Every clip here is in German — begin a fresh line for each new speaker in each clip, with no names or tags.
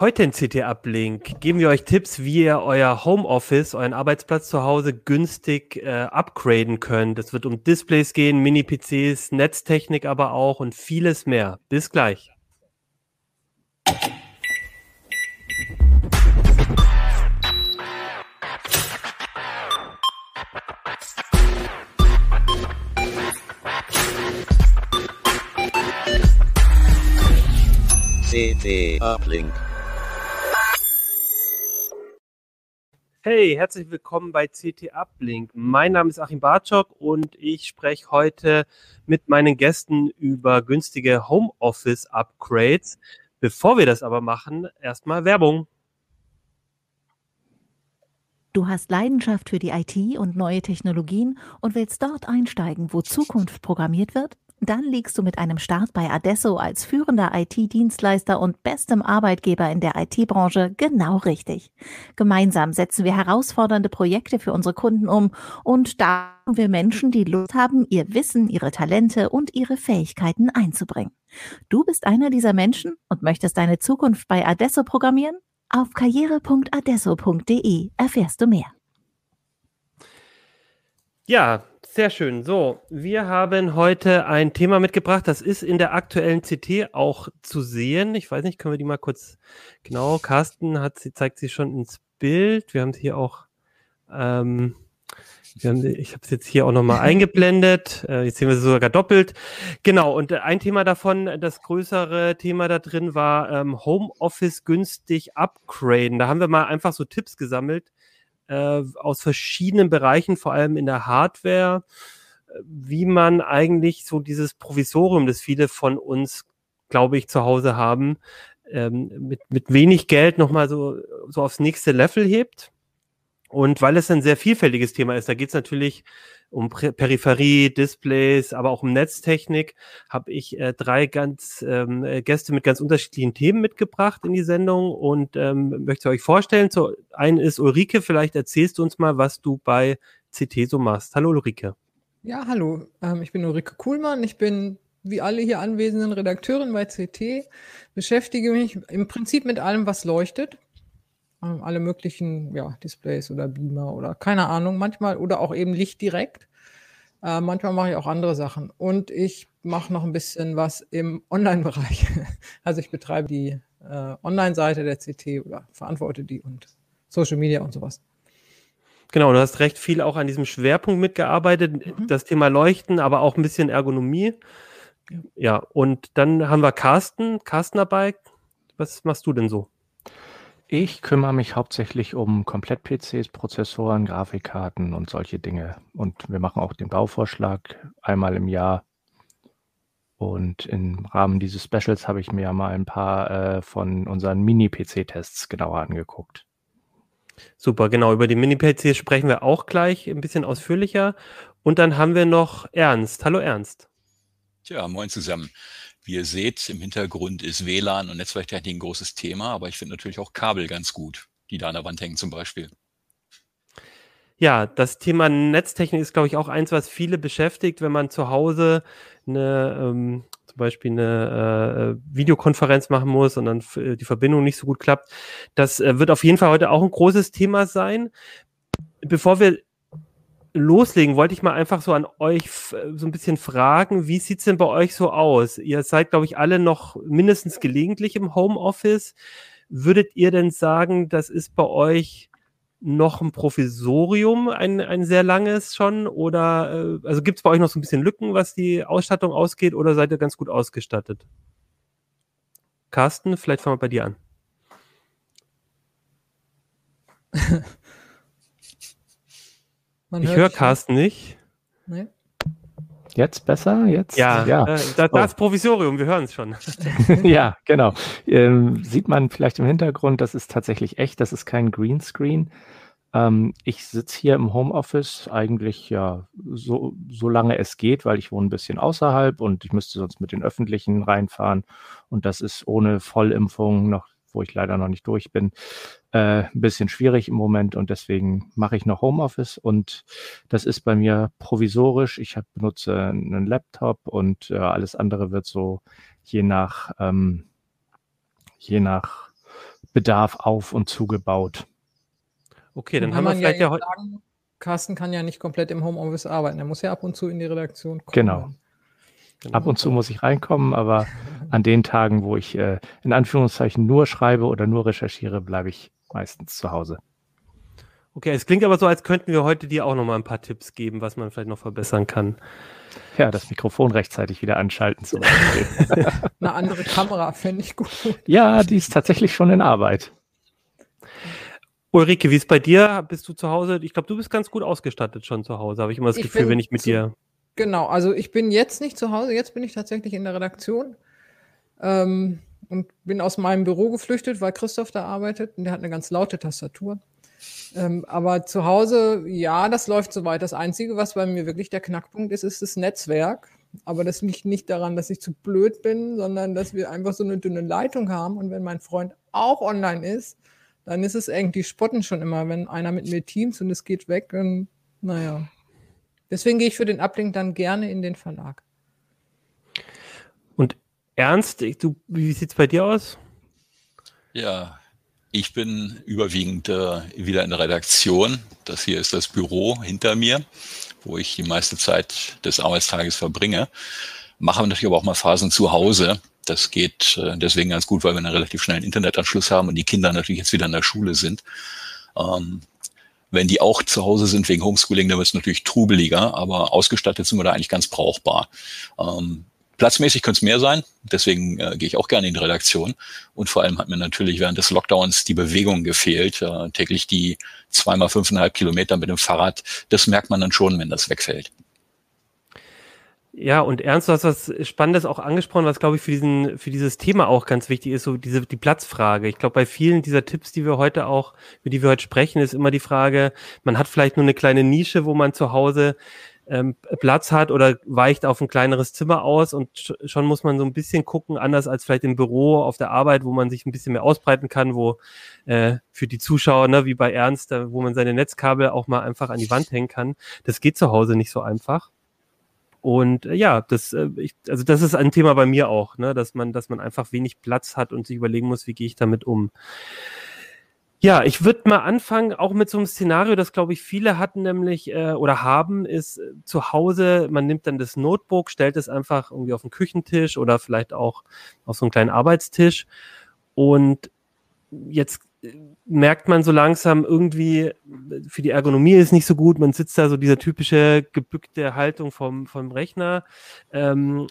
Heute in CT Uplink geben wir euch Tipps, wie ihr euer Homeoffice, euren Arbeitsplatz zu Hause günstig äh, upgraden könnt. Es wird um Displays gehen, Mini-PCs, Netztechnik aber auch und vieles mehr. Bis gleich.
CT Uplink.
Hey, herzlich willkommen bei CT Uplink. Mein Name ist Achim Bartschok und ich spreche heute mit meinen Gästen über günstige Homeoffice Upgrades. Bevor wir das aber machen, erstmal Werbung.
Du hast Leidenschaft für die IT und neue Technologien und willst dort einsteigen, wo Zukunft programmiert wird? Dann liegst du mit einem Start bei Adesso als führender IT-Dienstleister und bestem Arbeitgeber in der IT-Branche genau richtig. Gemeinsam setzen wir herausfordernde Projekte für unsere Kunden um und da haben wir Menschen, die Lust haben, ihr Wissen, ihre Talente und ihre Fähigkeiten einzubringen. Du bist einer dieser Menschen und möchtest deine Zukunft bei Adesso programmieren? Auf karriere.adesso.de erfährst du mehr.
Ja, sehr schön. So, wir haben heute ein Thema mitgebracht, das ist in der aktuellen CT auch zu sehen. Ich weiß nicht, können wir die mal kurz, genau, Carsten hat sie, zeigt sie schon ins Bild. Wir haben sie hier auch, ähm, haben, ich habe es jetzt hier auch nochmal eingeblendet. Äh, jetzt sehen wir sie sogar doppelt. Genau, und ein Thema davon, das größere Thema da drin war ähm, Homeoffice günstig upgraden. Da haben wir mal einfach so Tipps gesammelt, äh, aus verschiedenen Bereichen, vor allem in der Hardware, wie man eigentlich so dieses Provisorium, das viele von uns, glaube ich, zu Hause haben, ähm, mit, mit wenig Geld nochmal so, so aufs nächste Level hebt. Und weil es ein sehr vielfältiges Thema ist, da geht es natürlich um Peripherie, Displays, aber auch um Netztechnik, habe ich äh, drei ganz ähm, äh, Gäste mit ganz unterschiedlichen Themen mitgebracht in die Sendung und ähm, möchte euch vorstellen. Zu einen ist Ulrike, vielleicht erzählst du uns mal, was du bei CT so machst. Hallo Ulrike.
Ja, hallo. Ähm, ich bin Ulrike Kuhlmann. Ich bin wie alle hier anwesenden Redakteurin bei CT, beschäftige mich im Prinzip mit allem, was leuchtet alle möglichen ja, Displays oder Beamer oder keine Ahnung, manchmal oder auch eben Licht direkt. Äh, manchmal mache ich auch andere Sachen. Und ich mache noch ein bisschen was im Online-Bereich. Also ich betreibe die äh, Online-Seite der CT oder verantworte die und Social Media und sowas.
Genau, du hast recht viel auch an diesem Schwerpunkt mitgearbeitet, mhm. das Thema Leuchten, aber auch ein bisschen Ergonomie. Ja. ja, und dann haben wir Carsten, Carsten dabei. Was machst du denn so?
Ich kümmere mich hauptsächlich um Komplett-PCs, Prozessoren, Grafikkarten und solche Dinge. Und wir machen auch den Bauvorschlag einmal im Jahr. Und im Rahmen dieses Specials habe ich mir mal ein paar äh, von unseren Mini-PC-Tests genauer angeguckt.
Super, genau. Über die Mini-PCs sprechen wir auch gleich ein bisschen ausführlicher. Und dann haben wir noch Ernst. Hallo Ernst.
Tja, moin zusammen. Wie ihr seht, im Hintergrund ist WLAN und Netzwerktechnik ein großes Thema, aber ich finde natürlich auch Kabel ganz gut, die da an der Wand hängen zum Beispiel.
Ja, das Thema Netztechnik ist, glaube ich, auch eins, was viele beschäftigt, wenn man zu Hause eine, ähm, zum Beispiel eine äh, Videokonferenz machen muss und dann die Verbindung nicht so gut klappt. Das äh, wird auf jeden Fall heute auch ein großes Thema sein. Bevor wir loslegen, wollte ich mal einfach so an euch so ein bisschen fragen, wie sieht's denn bei euch so aus? Ihr seid, glaube ich, alle noch mindestens gelegentlich im Homeoffice. Würdet ihr denn sagen, das ist bei euch noch ein Provisorium, ein, ein sehr langes schon? Oder äh, also gibt es bei euch noch so ein bisschen Lücken, was die Ausstattung ausgeht, oder seid ihr ganz gut ausgestattet? Carsten, vielleicht fangen wir bei dir an. Man ich höre Carsten nicht. Nee.
Jetzt besser? Jetzt?
Ja, ja. Äh, das, oh. das Provisorium, wir hören es schon.
ja, genau. Ähm, sieht man vielleicht im Hintergrund, das ist tatsächlich echt, das ist kein Greenscreen. Ähm, ich sitze hier im Homeoffice eigentlich ja so, so lange es geht, weil ich wohne ein bisschen außerhalb und ich müsste sonst mit den Öffentlichen reinfahren. Und das ist ohne Vollimpfung noch wo ich leider noch nicht durch bin, äh, ein bisschen schwierig im Moment und deswegen mache ich noch Homeoffice und das ist bei mir provisorisch. Ich hab, benutze einen Laptop und äh, alles andere wird so je nach, ähm, je nach Bedarf auf und zugebaut.
Okay, dann haben wir vielleicht ja, heute.
Carsten kann ja nicht komplett im Homeoffice arbeiten. Er muss ja ab und zu in die Redaktion kommen.
Genau. Genau. Ab und zu muss ich reinkommen, aber an den Tagen, wo ich äh, in Anführungszeichen nur schreibe oder nur recherchiere, bleibe ich meistens zu Hause.
Okay, es klingt aber so, als könnten wir heute dir auch noch mal ein paar Tipps geben, was man vielleicht noch verbessern kann.
Ja, das Mikrofon rechtzeitig wieder anschalten zum Beispiel.
Eine andere Kamera fände ich gut.
Ja, die ist tatsächlich schon in Arbeit.
Ulrike, wie ist bei dir? Bist du zu Hause? Ich glaube, du bist ganz gut ausgestattet schon zu Hause, habe ich immer das ich Gefühl, wenn ich mit zu, dir.
Genau, also ich bin jetzt nicht zu Hause, jetzt bin ich tatsächlich in der Redaktion ähm, und bin aus meinem Büro geflüchtet, weil Christoph da arbeitet und der hat eine ganz laute Tastatur. Ähm, aber zu Hause, ja, das läuft soweit. Das Einzige, was bei mir wirklich der Knackpunkt ist, ist das Netzwerk. Aber das liegt nicht daran, dass ich zu blöd bin, sondern dass wir einfach so eine dünne Leitung haben. Und wenn mein Freund auch online ist, dann ist es. Die spotten schon immer, wenn einer mit mir teams und es geht weg. Und, naja. Deswegen gehe ich für den Uplink dann gerne in den Verlag.
Und Ernst, du, wie sieht es bei dir aus?
Ja, ich bin überwiegend äh, wieder in der Redaktion. Das hier ist das Büro hinter mir, wo ich die meiste Zeit des Arbeitstages verbringe. Mache natürlich aber auch mal Phasen zu Hause. Das geht äh, deswegen ganz gut, weil wir einen relativ schnellen Internetanschluss haben und die Kinder natürlich jetzt wieder in der Schule sind. Ähm, wenn die auch zu Hause sind wegen Homeschooling, dann wird es natürlich trubeliger, aber ausgestattet sind wir da eigentlich ganz brauchbar. Ähm, platzmäßig könnte es mehr sein, deswegen äh, gehe ich auch gerne in die Redaktion. Und vor allem hat mir natürlich während des Lockdowns die Bewegung gefehlt. Äh, täglich die zweimal fünfeinhalb Kilometer mit dem Fahrrad, das merkt man dann schon, wenn das wegfällt.
Ja, und Ernst, du hast was Spannendes auch angesprochen, was glaube ich für diesen, für dieses Thema auch ganz wichtig ist, so diese, die Platzfrage. Ich glaube, bei vielen dieser Tipps, die wir heute auch, über die wir heute sprechen, ist immer die Frage, man hat vielleicht nur eine kleine Nische, wo man zu Hause ähm, Platz hat oder weicht auf ein kleineres Zimmer aus und schon muss man so ein bisschen gucken, anders als vielleicht im Büro auf der Arbeit, wo man sich ein bisschen mehr ausbreiten kann, wo äh, für die Zuschauer, ne, wie bei Ernst, wo man seine Netzkabel auch mal einfach an die Wand hängen kann. Das geht zu Hause nicht so einfach. Und äh, ja, das, äh, ich, also das ist ein Thema bei mir auch, ne, dass man, dass man einfach wenig Platz hat und sich überlegen muss, wie gehe ich damit um. Ja, ich würde mal anfangen, auch mit so einem Szenario, das glaube ich viele hatten nämlich äh, oder haben, ist äh, zu Hause, man nimmt dann das Notebook, stellt es einfach irgendwie auf den Küchentisch oder vielleicht auch auf so einen kleinen Arbeitstisch und jetzt merkt man so langsam irgendwie, für die Ergonomie ist nicht so gut. Man sitzt da so diese typische gebückte Haltung vom, vom Rechner. Ähm,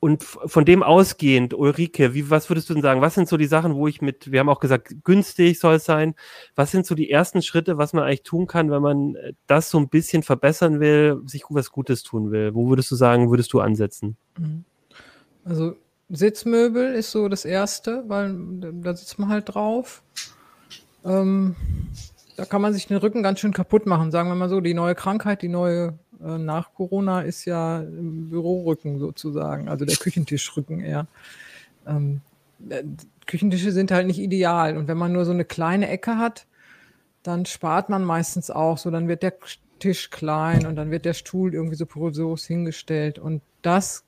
und von dem ausgehend, Ulrike, wie, was würdest du denn sagen? Was sind so die Sachen, wo ich mit, wir haben auch gesagt, günstig soll es sein. Was sind so die ersten Schritte, was man eigentlich tun kann, wenn man das so ein bisschen verbessern will, sich was Gutes tun will? Wo würdest du sagen, würdest du ansetzen?
Mhm. Also Sitzmöbel ist so das erste, weil da sitzt man halt drauf. Ähm, da kann man sich den Rücken ganz schön kaputt machen, sagen wir mal so. Die neue Krankheit, die neue äh, nach Corona ist ja Bürorücken sozusagen, also der Küchentischrücken eher. Ähm, äh, Küchentische sind halt nicht ideal. Und wenn man nur so eine kleine Ecke hat, dann spart man meistens auch so. Dann wird der Tisch klein und dann wird der Stuhl irgendwie so provisorisch hingestellt. Und das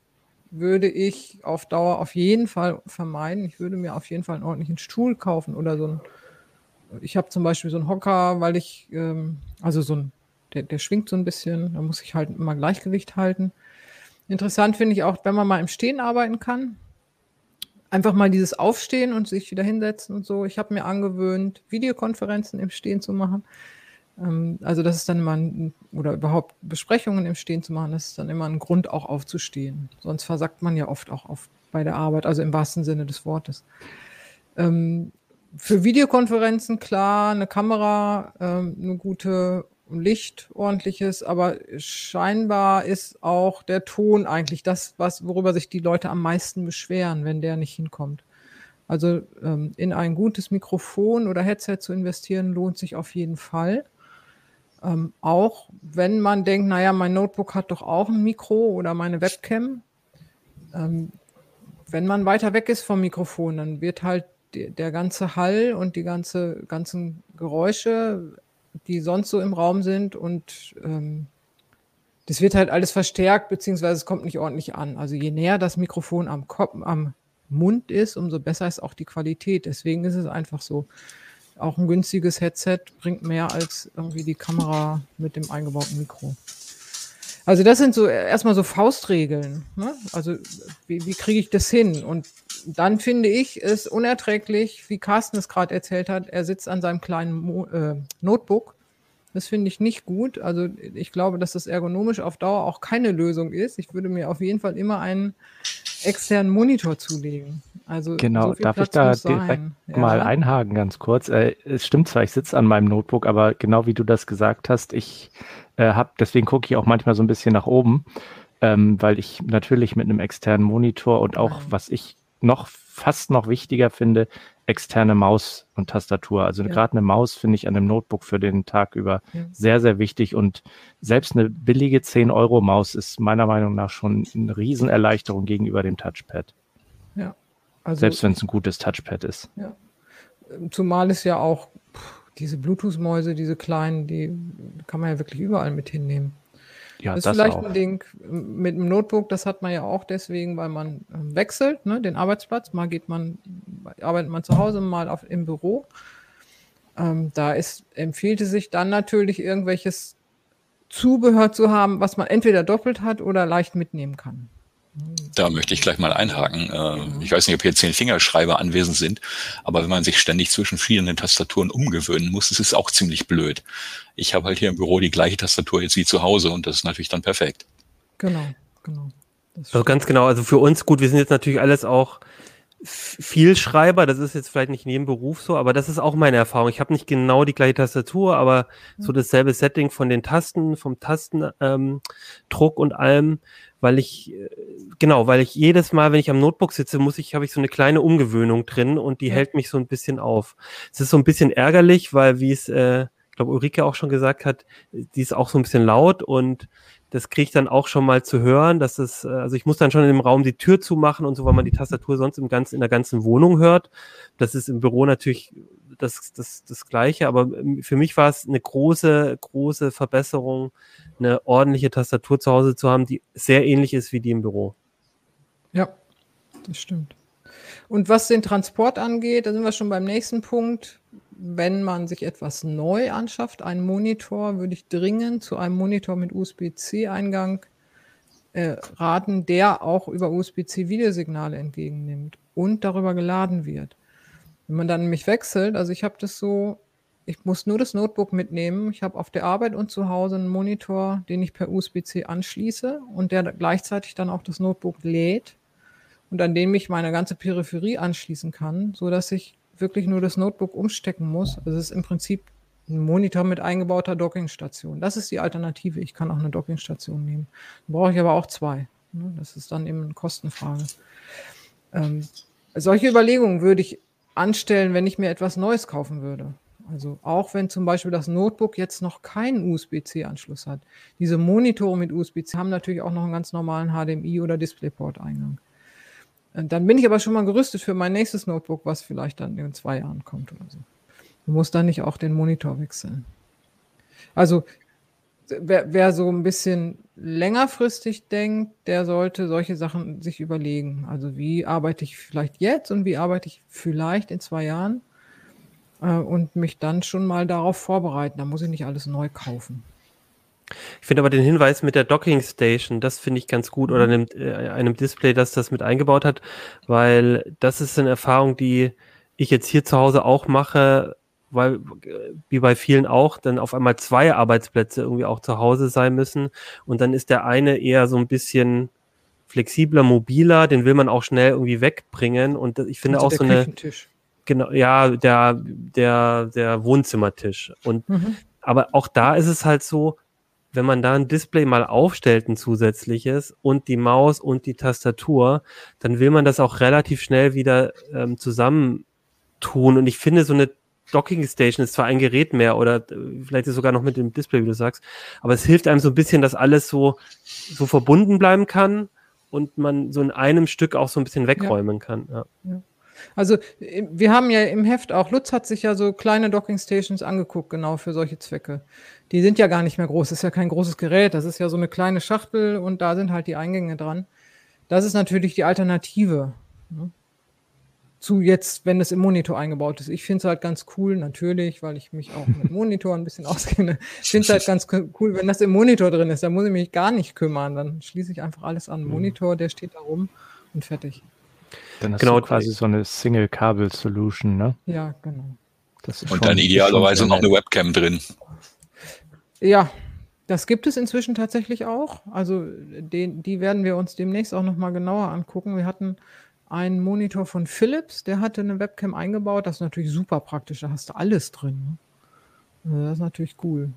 würde ich auf Dauer auf jeden Fall vermeiden. Ich würde mir auf jeden Fall einen ordentlichen Stuhl kaufen oder so ein ich habe zum Beispiel so einen Hocker, weil ich, ähm, also so ein, der, der schwingt so ein bisschen, da muss ich halt immer Gleichgewicht halten. Interessant finde ich auch, wenn man mal im Stehen arbeiten kann. Einfach mal dieses Aufstehen und sich wieder hinsetzen und so. Ich habe mir angewöhnt, Videokonferenzen im Stehen zu machen. Ähm, also das ist dann immer ein, oder überhaupt Besprechungen im Stehen zu machen, das ist dann immer ein Grund, auch aufzustehen. Sonst versagt man ja oft auch auf, bei der Arbeit, also im wahrsten Sinne des Wortes. Ähm, für Videokonferenzen klar, eine Kamera, ähm, eine gute Licht ordentliches, aber scheinbar ist auch der Ton eigentlich das, was, worüber sich die Leute am meisten beschweren, wenn der nicht hinkommt. Also ähm, in ein gutes Mikrofon oder Headset zu investieren, lohnt sich auf jeden Fall. Ähm, auch wenn man denkt, naja, mein Notebook hat doch auch ein Mikro oder meine Webcam. Ähm, wenn man weiter weg ist vom Mikrofon, dann wird halt der ganze Hall und die ganze, ganzen Geräusche, die sonst so im Raum sind und ähm, das wird halt alles verstärkt, beziehungsweise es kommt nicht ordentlich an. Also je näher das Mikrofon am Kopf, am Mund ist, umso besser ist auch die Qualität. Deswegen ist es einfach so. Auch ein günstiges Headset bringt mehr als irgendwie die Kamera mit dem eingebauten Mikro. Also das sind so erstmal so Faustregeln. Ne? Also wie, wie kriege ich das hin? Und dann finde ich es unerträglich, wie Carsten es gerade erzählt hat. Er sitzt an seinem kleinen Mo äh, Notebook. Das finde ich nicht gut. Also ich glaube, dass das ergonomisch auf Dauer auch keine Lösung ist. Ich würde mir auf jeden Fall immer einen externen Monitor zulegen. Also
genau, so darf Platz ich da direkt ja. mal einhaken ganz kurz? Äh, es stimmt zwar, ich sitze an meinem Notebook, aber genau wie du das gesagt hast, ich äh, habe, deswegen gucke ich auch manchmal so ein bisschen nach oben, ähm, weil ich natürlich mit einem externen Monitor und auch, was ich noch fast noch wichtiger finde, externe Maus und Tastatur. Also ja. gerade eine Maus finde ich an einem Notebook für den Tag über ja. sehr, sehr wichtig. Und selbst eine billige 10-Euro-Maus ist meiner Meinung nach schon eine Riesenerleichterung gegenüber dem Touchpad.
Ja.
Also, selbst wenn es ein gutes Touchpad ist.
Ja. Zumal es ja auch diese Bluetooth-Mäuse, diese kleinen, die kann man ja wirklich überall mit hinnehmen. Ja, das ist vielleicht auch. ein Ding mit dem Notebook, das hat man ja auch deswegen, weil man ähm, wechselt, ne, den Arbeitsplatz. Mal geht man, arbeitet man zu Hause, mal auf, im Büro. Ähm, da ist, empfiehlt es sich dann natürlich, irgendwelches Zubehör zu haben, was man entweder doppelt hat oder leicht mitnehmen kann.
Da möchte ich gleich mal einhaken. Äh, ich weiß nicht, ob hier zehn Fingerschreiber anwesend sind, aber wenn man sich ständig zwischen verschiedenen Tastaturen umgewöhnen muss, ist es auch ziemlich blöd. Ich habe halt hier im Büro die gleiche Tastatur jetzt wie zu Hause und das ist natürlich dann perfekt.
Genau, genau.
Also ganz genau. Also für uns, gut, wir sind jetzt natürlich alles auch viel Schreiber, das ist jetzt vielleicht nicht in jedem Beruf so, aber das ist auch meine Erfahrung. Ich habe nicht genau die gleiche Tastatur, aber so dasselbe Setting von den Tasten, vom Tastendruck ähm, und allem weil ich, äh, genau, weil ich jedes Mal, wenn ich am Notebook sitze, muss ich, habe ich so eine kleine Umgewöhnung drin und die ja. hält mich so ein bisschen auf. Es ist so ein bisschen ärgerlich, weil, wie es, äh, ich glaube, Ulrike auch schon gesagt hat, die ist auch so ein bisschen laut und das kriege ich dann auch schon mal zu hören, dass es, äh, also ich muss dann schon im Raum die Tür zumachen und so, weil man die Tastatur sonst im ganzen, in der ganzen Wohnung hört. Das ist im Büro natürlich das, das, das Gleiche, aber ähm, für mich war es eine große, große Verbesserung, eine ordentliche Tastatur zu Hause zu haben, die sehr ähnlich ist wie die im Büro.
Ja, das stimmt. Und was den Transport angeht, da sind wir schon beim nächsten Punkt. Wenn man sich etwas neu anschafft, einen Monitor, würde ich dringend zu einem Monitor mit USB-C-Eingang äh, raten, der auch über USB-C Videosignale entgegennimmt und darüber geladen wird. Wenn man dann nämlich wechselt, also ich habe das so, ich muss nur das Notebook mitnehmen. Ich habe auf der Arbeit und zu Hause einen Monitor, den ich per USB-C anschließe und der gleichzeitig dann auch das Notebook lädt und an dem ich meine ganze Peripherie anschließen kann, so dass ich wirklich nur das Notebook umstecken muss. Also es ist im Prinzip ein Monitor mit eingebauter Dockingstation. Das ist die Alternative. Ich kann auch eine Dockingstation nehmen. Dann brauche ich aber auch zwei. Ne? Das ist dann eben eine Kostenfrage. Ähm, solche Überlegungen würde ich anstellen, wenn ich mir etwas Neues kaufen würde. Also auch wenn zum Beispiel das Notebook jetzt noch keinen USB-C-Anschluss hat. Diese Monitore mit USB-C haben natürlich auch noch einen ganz normalen HDMI- oder DisplayPort-Eingang. Äh, dann bin ich aber schon mal gerüstet für mein nächstes Notebook, was vielleicht dann in zwei Jahren kommt oder so. Du musst dann nicht auch den Monitor wechseln. Also wer, wer so ein bisschen längerfristig denkt, der sollte solche Sachen sich überlegen. Also wie arbeite ich vielleicht jetzt und wie arbeite ich vielleicht in zwei Jahren und mich dann schon mal darauf vorbereiten. Da muss ich nicht alles neu kaufen.
Ich finde aber den Hinweis mit der Docking Station, das finde ich ganz gut, oder einem, äh, einem Display, das das mit eingebaut hat, weil das ist eine Erfahrung, die ich jetzt hier zu Hause auch mache, weil, wie bei vielen auch, dann auf einmal zwei Arbeitsplätze irgendwie auch zu Hause sein müssen. Und dann ist der eine eher so ein bisschen flexibler, mobiler, den will man auch schnell irgendwie wegbringen. Und ich finde also auch so eine. Genau, ja, der, der, der Wohnzimmertisch. Und mhm. aber auch da ist es halt so, wenn man da ein Display mal aufstellt, ein zusätzliches, und die Maus und die Tastatur, dann will man das auch relativ schnell wieder ähm, zusammentun. Und ich finde, so eine Docking Station ist zwar ein Gerät mehr oder äh, vielleicht ist sogar noch mit dem Display, wie du sagst, aber es hilft einem so ein bisschen, dass alles so, so verbunden bleiben kann und man so in einem Stück auch so ein bisschen wegräumen ja. kann. Ja. ja.
Also wir haben ja im Heft auch, Lutz hat sich ja so kleine Docking Stations angeguckt, genau für solche Zwecke. Die sind ja gar nicht mehr groß, das ist ja kein großes Gerät, das ist ja so eine kleine Schachtel und da sind halt die Eingänge dran. Das ist natürlich die Alternative. Ne? zu jetzt, wenn es im Monitor eingebaut ist. Ich finde es halt ganz cool, natürlich, weil ich mich auch mit Monitor ein bisschen auskenne. Ich finde es halt ganz cool, wenn das im Monitor drin ist, dann muss ich mich gar nicht kümmern. Dann schließe ich einfach alles an. Mhm. Monitor, der steht da rum und fertig.
Dann hast genau, du quasi so eine Single-Kabel-Solution, ne?
Ja, genau.
und dann idealerweise noch eine Webcam drin.
Ja, das gibt es inzwischen tatsächlich auch. Also den, die werden wir uns demnächst auch nochmal genauer angucken. Wir hatten einen Monitor von Philips, der hatte eine Webcam eingebaut. Das ist natürlich super praktisch, da hast du alles drin. Ne? Also das ist natürlich cool.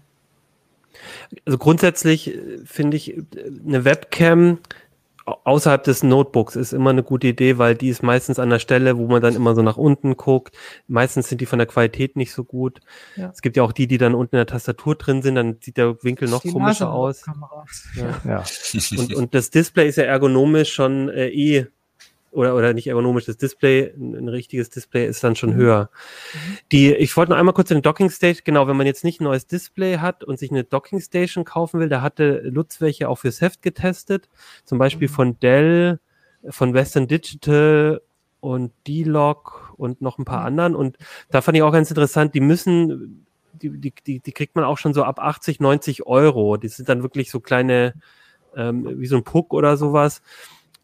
Also grundsätzlich äh, finde ich, äh, eine Webcam außerhalb des Notebooks ist immer eine gute Idee, weil die ist meistens an der Stelle, wo man dann immer so nach unten guckt. Meistens sind die von der Qualität nicht so gut. Ja. Es gibt ja auch die, die dann unten in der Tastatur drin sind, dann sieht der Winkel noch die komischer aus. Ja. Ja. Und, und das Display ist ja ergonomisch schon äh, eh oder, oder nicht ergonomisches Display, ein, richtiges Display ist dann schon mhm. höher. Mhm. Die, ich wollte noch einmal kurz den Docking Station, genau, wenn man jetzt nicht ein neues Display hat und sich eine Docking Station kaufen will, da hatte Lutz welche auch fürs Heft getestet, zum Beispiel mhm. von Dell, von Western Digital und D-Log und noch ein paar anderen und da fand ich auch ganz interessant, die müssen, die, die, die, die kriegt man auch schon so ab 80, 90 Euro, die sind dann wirklich so kleine, ähm, wie so ein Puck oder sowas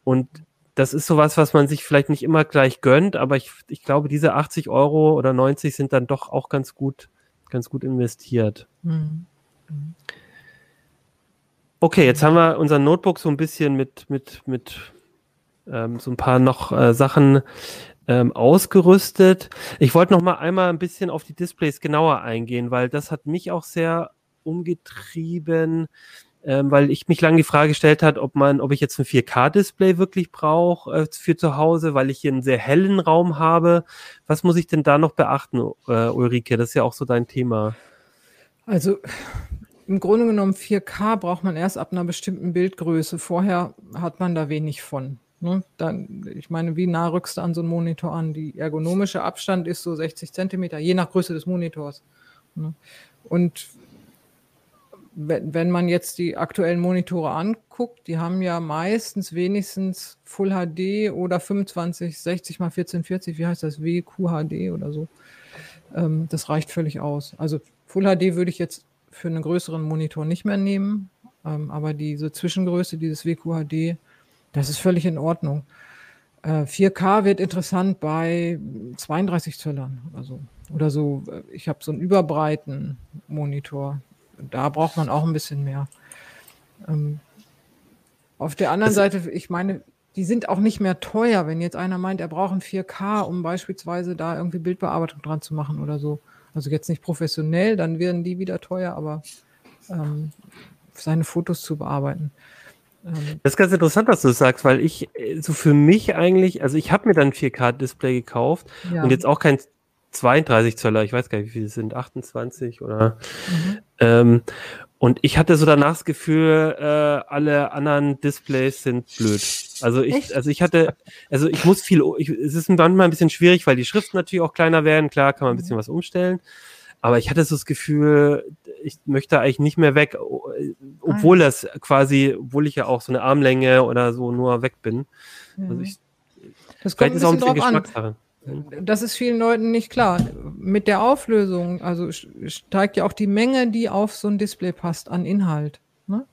und das ist sowas, was man sich vielleicht nicht immer gleich gönnt, aber ich, ich glaube, diese 80 Euro oder 90 sind dann doch auch ganz gut, ganz gut investiert. Mhm. Okay, jetzt haben wir unser Notebook so ein bisschen mit, mit, mit ähm, so ein paar noch äh, Sachen ähm, ausgerüstet. Ich wollte noch mal einmal ein bisschen auf die Displays genauer eingehen, weil das hat mich auch sehr umgetrieben ähm, weil ich mich lange die Frage gestellt hat, ob man, ob ich jetzt ein 4K-Display wirklich brauche äh, für zu Hause, weil ich hier einen sehr hellen Raum habe. Was muss ich denn da noch beachten, äh, Ulrike? Das ist ja auch so dein Thema.
Also im Grunde genommen 4K braucht man erst ab einer bestimmten Bildgröße. Vorher hat man da wenig von. Ne? Dann, ich meine, wie nah rückst du an so einen Monitor an? Die ergonomische Abstand ist so 60 Zentimeter, je nach Größe des Monitors. Ne? Und wenn, man jetzt die aktuellen Monitore anguckt, die haben ja meistens wenigstens Full HD oder 2560 mal 1440, wie heißt das, WQHD oder so. Ähm, das reicht völlig aus. Also Full HD würde ich jetzt für einen größeren Monitor nicht mehr nehmen, ähm, aber diese Zwischengröße, dieses WQHD, das ist völlig in Ordnung. Äh, 4K wird interessant bei 32 Zöllern oder so. Oder so, äh, ich habe so einen überbreiten Monitor, da braucht man auch ein bisschen mehr. Ähm, auf der anderen das Seite, ich meine, die sind auch nicht mehr teuer, wenn jetzt einer meint, er braucht ein 4K, um beispielsweise da irgendwie Bildbearbeitung dran zu machen oder so. Also jetzt nicht professionell, dann werden die wieder teuer, aber ähm, seine Fotos zu bearbeiten.
Ähm, das ist ganz interessant, was du sagst, weil ich äh, so für mich eigentlich, also ich habe mir dann ein 4K-Display gekauft ja. und jetzt auch kein 32 Zöller, ich weiß gar nicht, wie viele es sind, 28 oder. Mhm. Ähm, und ich hatte so danach das Gefühl, äh, alle anderen Displays sind blöd. Also ich, Echt? also ich hatte, also ich muss viel, ich, es ist manchmal ein bisschen schwierig, weil die Schriften natürlich auch kleiner werden. Klar, kann man ein bisschen mhm. was umstellen. Aber ich hatte so das Gefühl, ich möchte eigentlich nicht mehr weg, obwohl ah. das quasi, obwohl ich ja auch so eine Armlänge oder so nur weg bin. Mhm. Also ich,
das kommt ein bisschen, ein bisschen Geschmackssache. Das ist vielen Leuten nicht klar. Mit der Auflösung, also steigt ja auch die Menge, die auf so ein Display passt, an Inhalt. Ne?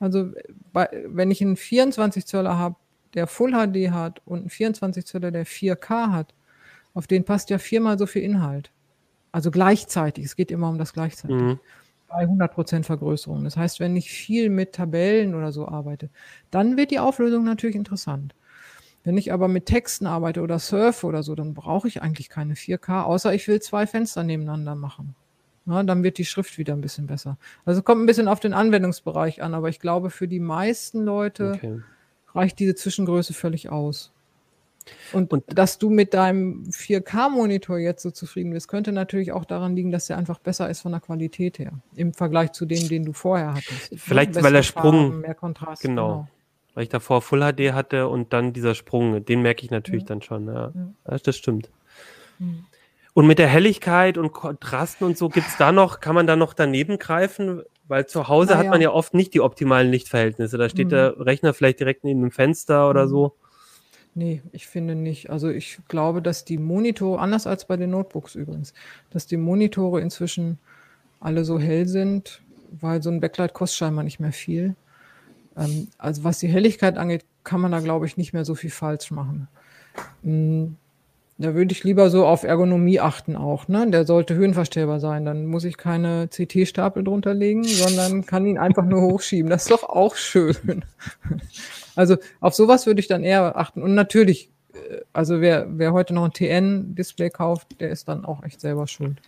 Also bei, wenn ich einen 24 Zöller habe, der Full HD hat und einen 24 Zöller, der 4K hat, auf den passt ja viermal so viel Inhalt. Also gleichzeitig. Es geht immer um das gleichzeitig. Mhm. Bei 100% Vergrößerung. Das heißt, wenn ich viel mit Tabellen oder so arbeite, dann wird die Auflösung natürlich interessant. Wenn ich aber mit Texten arbeite oder surfe oder so, dann brauche ich eigentlich keine 4K, außer ich will zwei Fenster nebeneinander machen. Na, dann wird die Schrift wieder ein bisschen besser. Also kommt ein bisschen auf den Anwendungsbereich an, aber ich glaube, für die meisten Leute okay. reicht diese Zwischengröße völlig aus. Und, und, dass du mit deinem 4K-Monitor jetzt so zufrieden bist, könnte natürlich auch daran liegen, dass der einfach besser ist von der Qualität her, im Vergleich zu dem, den du vorher hattest.
Vielleicht, weil der Sprung, Farben, mehr Kontrast. Genau. genau weil ich davor Full HD hatte und dann dieser Sprung, den merke ich natürlich ja. dann schon. Ja. ja. das stimmt. Mhm. Und mit der Helligkeit und Kontrasten und so, gibt es da noch, kann man da noch daneben greifen? Weil zu Hause Na, hat man ja oft nicht die optimalen Lichtverhältnisse. Da steht mhm. der Rechner vielleicht direkt neben dem Fenster oder mhm. so.
Nee, ich finde nicht. Also ich glaube, dass die Monitore, anders als bei den Notebooks übrigens, dass die Monitore inzwischen alle so hell sind, weil so ein Backlight kostet scheinbar nicht mehr viel. Ähm, also was die Helligkeit angeht, kann man da, glaube ich, nicht mehr so viel falsch machen. Mhm. Da würde ich lieber so auf Ergonomie achten auch. Ne? Der sollte höhenverstellbar sein. Dann muss ich keine CT-Stapel drunter legen, sondern kann ihn einfach nur hochschieben. Das ist doch auch schön. Also auf sowas würde ich dann eher achten. Und natürlich, äh, also wer, wer heute noch ein TN-Display kauft, der ist dann auch echt selber schuld.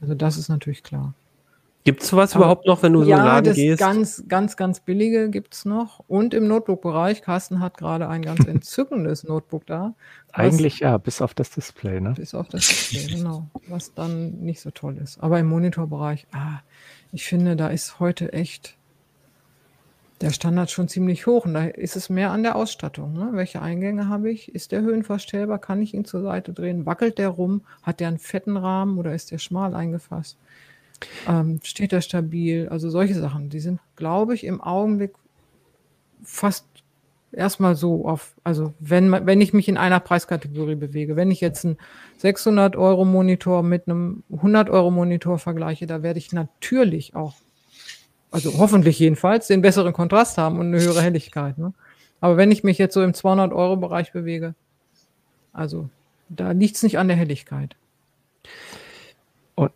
Also das ist natürlich klar.
Gibt es sowas überhaupt noch, wenn du ja, so einen Laden
das
gehst?
ganz, ganz, ganz billige gibt es noch. Und im Notebook-Bereich, Carsten hat gerade ein ganz entzückendes Notebook da.
Eigentlich ja, bis auf das Display, ne?
Bis auf das Display, genau. Was dann nicht so toll ist. Aber im Monitorbereich, ah, ich finde, da ist heute echt der Standard schon ziemlich hoch. Und da ist es mehr an der Ausstattung. Ne? Welche Eingänge habe ich? Ist der höhenverstellbar? Kann ich ihn zur Seite drehen? Wackelt der rum? Hat der einen fetten Rahmen oder ist der schmal eingefasst? Ähm, steht er stabil? Also solche Sachen, die sind, glaube ich, im Augenblick fast erstmal so auf, also wenn, wenn ich mich in einer Preiskategorie bewege, wenn ich jetzt einen 600 Euro Monitor mit einem 100 Euro Monitor vergleiche, da werde ich natürlich auch, also hoffentlich jedenfalls, den besseren Kontrast haben und eine höhere Helligkeit. Ne? Aber wenn ich mich jetzt so im 200 Euro Bereich bewege, also da liegt es nicht an der Helligkeit.
Und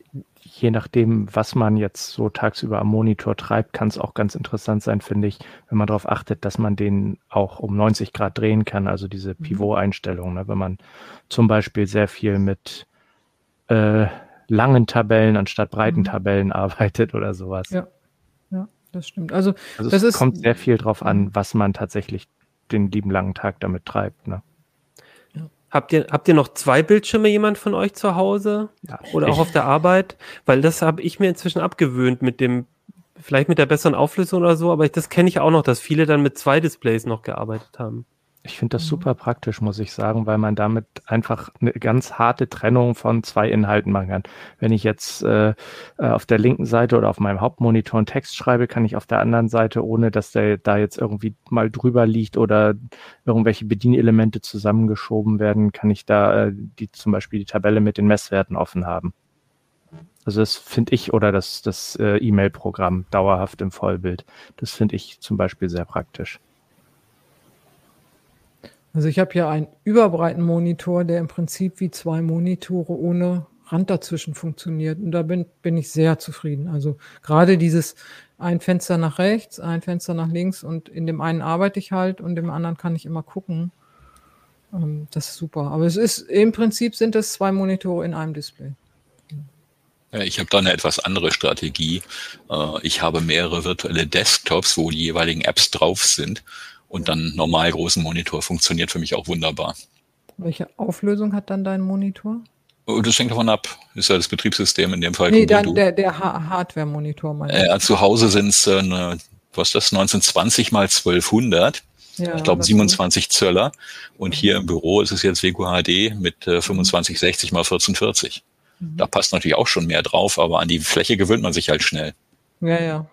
je nachdem, was man jetzt so tagsüber am Monitor treibt, kann es auch ganz interessant sein, finde ich, wenn man darauf achtet, dass man den auch um 90 Grad drehen kann, also diese mhm. Pivot-Einstellung. Ne? Wenn man zum Beispiel sehr viel mit äh, langen Tabellen anstatt breiten mhm. Tabellen arbeitet oder sowas.
Ja, ja das stimmt. Also,
also
das
es
ist,
kommt sehr viel drauf an, was man tatsächlich den lieben langen Tag damit treibt. Ne?
Habt ihr, habt ihr noch zwei Bildschirme, jemand von euch zu Hause? Ja. Oder auch auf der Arbeit? Weil das habe ich mir inzwischen abgewöhnt mit dem, vielleicht mit der besseren Auflösung oder so, aber das kenne ich auch noch, dass viele dann mit zwei Displays noch gearbeitet haben.
Ich finde das mhm. super praktisch, muss ich sagen, weil man damit einfach eine ganz harte Trennung von zwei Inhalten machen kann. Wenn ich jetzt äh, äh, auf der linken Seite oder auf meinem Hauptmonitor einen Text schreibe, kann ich auf der anderen Seite, ohne dass der da jetzt irgendwie mal drüber liegt oder irgendwelche Bedienelemente zusammengeschoben werden, kann ich da äh, die zum Beispiel die Tabelle mit den Messwerten offen haben. Also das finde ich oder das, das äh, E-Mail-Programm dauerhaft im Vollbild. Das finde ich zum Beispiel sehr praktisch.
Also ich habe hier einen überbreiten Monitor, der im Prinzip wie zwei Monitore ohne Rand dazwischen funktioniert. Und da bin, bin ich sehr zufrieden. Also gerade dieses ein Fenster nach rechts, ein Fenster nach links und in dem einen arbeite ich halt und im anderen kann ich immer gucken. Ähm, das ist super. Aber es ist im Prinzip sind es zwei Monitore in einem Display.
Ich habe da eine etwas andere Strategie. Äh, ich habe mehrere virtuelle Desktops, wo die jeweiligen Apps drauf sind und dann normal großen Monitor funktioniert für mich auch wunderbar.
Welche Auflösung hat dann dein Monitor?
Oh, das hängt davon ab. Ist ja das Betriebssystem in dem Fall.
Nee, dann der, der Hardware-Monitor.
Äh, zu Hause sind es, äh, was ist das, 1920 mal 1200. Ja, ich glaube 27 Zöller. Und hier im Büro ist es jetzt WQHD mit äh, 2560 mal 1440. Mhm. Da passt natürlich auch schon mehr drauf, aber an die Fläche gewöhnt man sich halt schnell.
Ja, ja.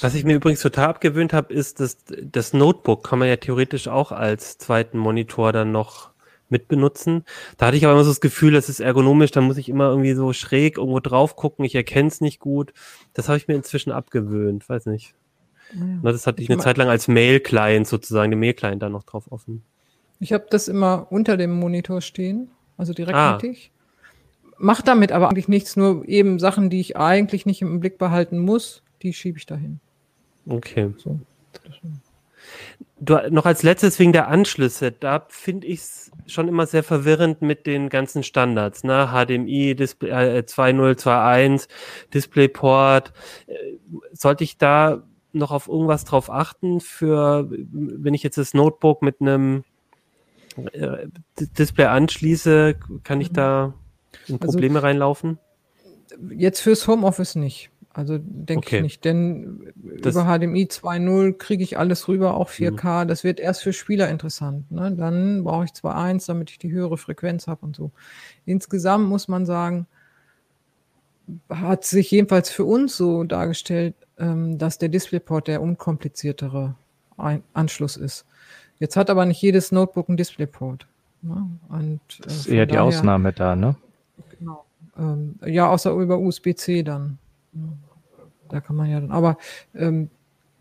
Was ich mir übrigens total abgewöhnt habe, ist, dass das Notebook kann man ja theoretisch auch als zweiten Monitor dann noch mitbenutzen. Da hatte ich aber immer so das Gefühl, das ist ergonomisch, da muss ich immer irgendwie so schräg irgendwo drauf gucken, ich erkenne es nicht gut. Das habe ich mir inzwischen abgewöhnt, weiß nicht. Ja. Das hatte ich eine Zeit lang als Mail-Client sozusagen, den Mail-Client da noch drauf offen.
Ich habe das immer unter dem Monitor stehen, also direkt ah. mittig. Mach damit aber eigentlich nichts, nur eben Sachen, die ich eigentlich nicht im Blick behalten muss, die schiebe ich dahin.
Okay. So. Du, noch als letztes wegen der Anschlüsse, da finde ich es schon immer sehr verwirrend mit den ganzen Standards, ne? HDMI, Display, äh, 2021, DisplayPort. Äh, sollte ich da noch auf irgendwas drauf achten für, wenn ich jetzt das Notebook mit einem äh, Display anschließe, kann ich mhm. da in also Probleme also, reinlaufen?
Jetzt fürs Homeoffice nicht. Also denke okay. ich nicht, denn das über HDMI 2.0 kriege ich alles rüber, auch 4K. Mhm. Das wird erst für Spieler interessant. Ne? Dann brauche ich 2.1, damit ich die höhere Frequenz habe und so. Insgesamt muss man sagen, hat sich jedenfalls für uns so dargestellt, ähm, dass der DisplayPort der unkompliziertere Ein Anschluss ist. Jetzt hat aber nicht jedes Notebook einen DisplayPort. Ne? Und,
äh, das ist eher die daher, Ausnahme da, ne? Genau.
Ähm, ja, außer über USB-C dann. Da kann man ja dann. Aber ähm,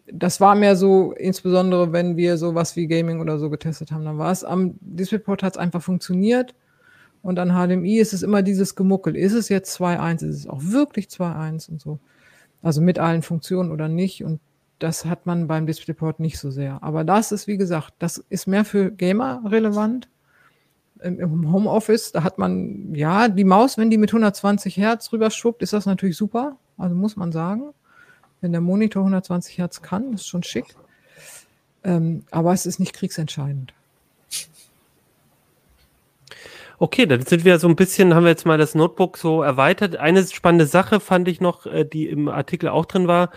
das war mehr so, insbesondere wenn wir sowas wie Gaming oder so getestet haben, dann war es am DisplayPort hat es einfach funktioniert. Und an HDMI ist es immer dieses Gemuckel. Ist es jetzt 2.1? Ist es auch wirklich 2.1 und so? Also mit allen Funktionen oder nicht? Und das hat man beim DisplayPort nicht so sehr. Aber das ist, wie gesagt, das ist mehr für Gamer relevant. Im, Homeoffice, da hat man, ja, die Maus, wenn die mit 120 Hertz rüber schwuppt, ist das natürlich super. Also muss man sagen. Wenn der Monitor 120 Hertz kann, ist schon schick. Ähm, aber es ist nicht kriegsentscheidend.
Okay, dann sind wir so ein bisschen, haben wir jetzt mal das Notebook so erweitert. Eine spannende Sache fand ich noch, äh, die im Artikel auch drin war,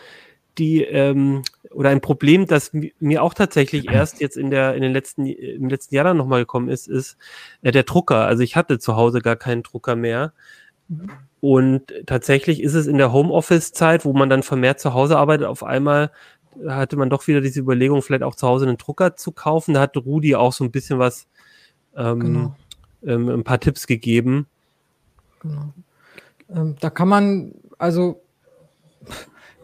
die ähm, oder ein Problem, das mir auch tatsächlich erst jetzt in der in den letzten im letzten Jahr dann nochmal gekommen ist, ist äh, der Drucker. Also ich hatte zu Hause gar keinen Drucker mehr. Und tatsächlich ist es in der Homeoffice-Zeit, wo man dann vermehrt zu Hause arbeitet, auf einmal hatte man doch wieder diese Überlegung, vielleicht auch zu Hause einen Drucker zu kaufen. Da hat Rudi auch so ein bisschen was ähm, genau ähm, ein paar Tipps gegeben.
Genau. Ähm, da kann man, also,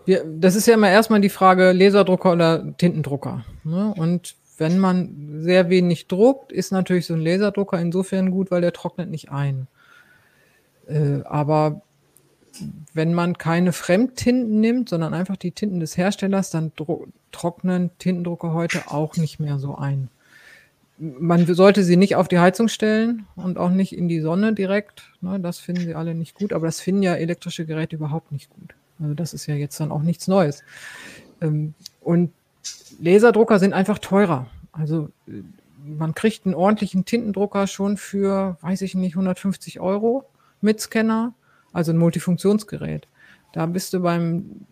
wir, das ist ja immer erstmal die Frage Laserdrucker oder Tintendrucker. Ne? Und wenn man sehr wenig druckt, ist natürlich so ein Laserdrucker insofern gut, weil der trocknet nicht ein. Äh, aber wenn man keine Fremdtinten nimmt, sondern einfach die Tinten des Herstellers, dann trocknen Tintendrucker heute auch nicht mehr so ein man sollte sie nicht auf die Heizung stellen und auch nicht in die Sonne direkt. Ne, das finden sie alle nicht gut, aber das finden ja elektrische Geräte überhaupt nicht gut. Also das ist ja jetzt dann auch nichts Neues. Ähm, und Laserdrucker sind einfach teurer. Also äh, man kriegt einen ordentlichen Tintendrucker schon für, weiß ich nicht, 150 Euro mit Scanner, also ein Multifunktionsgerät. Da bist du beim,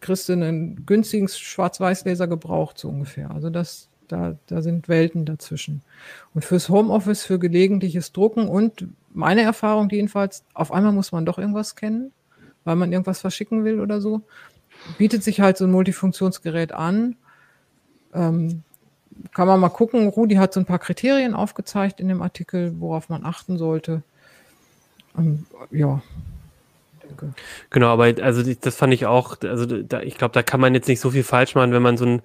kriegst du einen günstigen Schwarz-Weiß-Laser gebraucht, so ungefähr. Also das, da, da sind Welten dazwischen. Und fürs Homeoffice, für gelegentliches Drucken und meine Erfahrung jedenfalls, auf einmal muss man doch irgendwas kennen, weil man irgendwas verschicken will oder so, bietet sich halt so ein Multifunktionsgerät an. Ähm, kann man mal gucken. Rudi hat so ein paar Kriterien aufgezeigt in dem Artikel, worauf man achten sollte. Ähm, ja,
Genau, aber also das fand ich auch, also da, ich glaube, da kann man jetzt nicht so viel falsch machen, wenn man so ein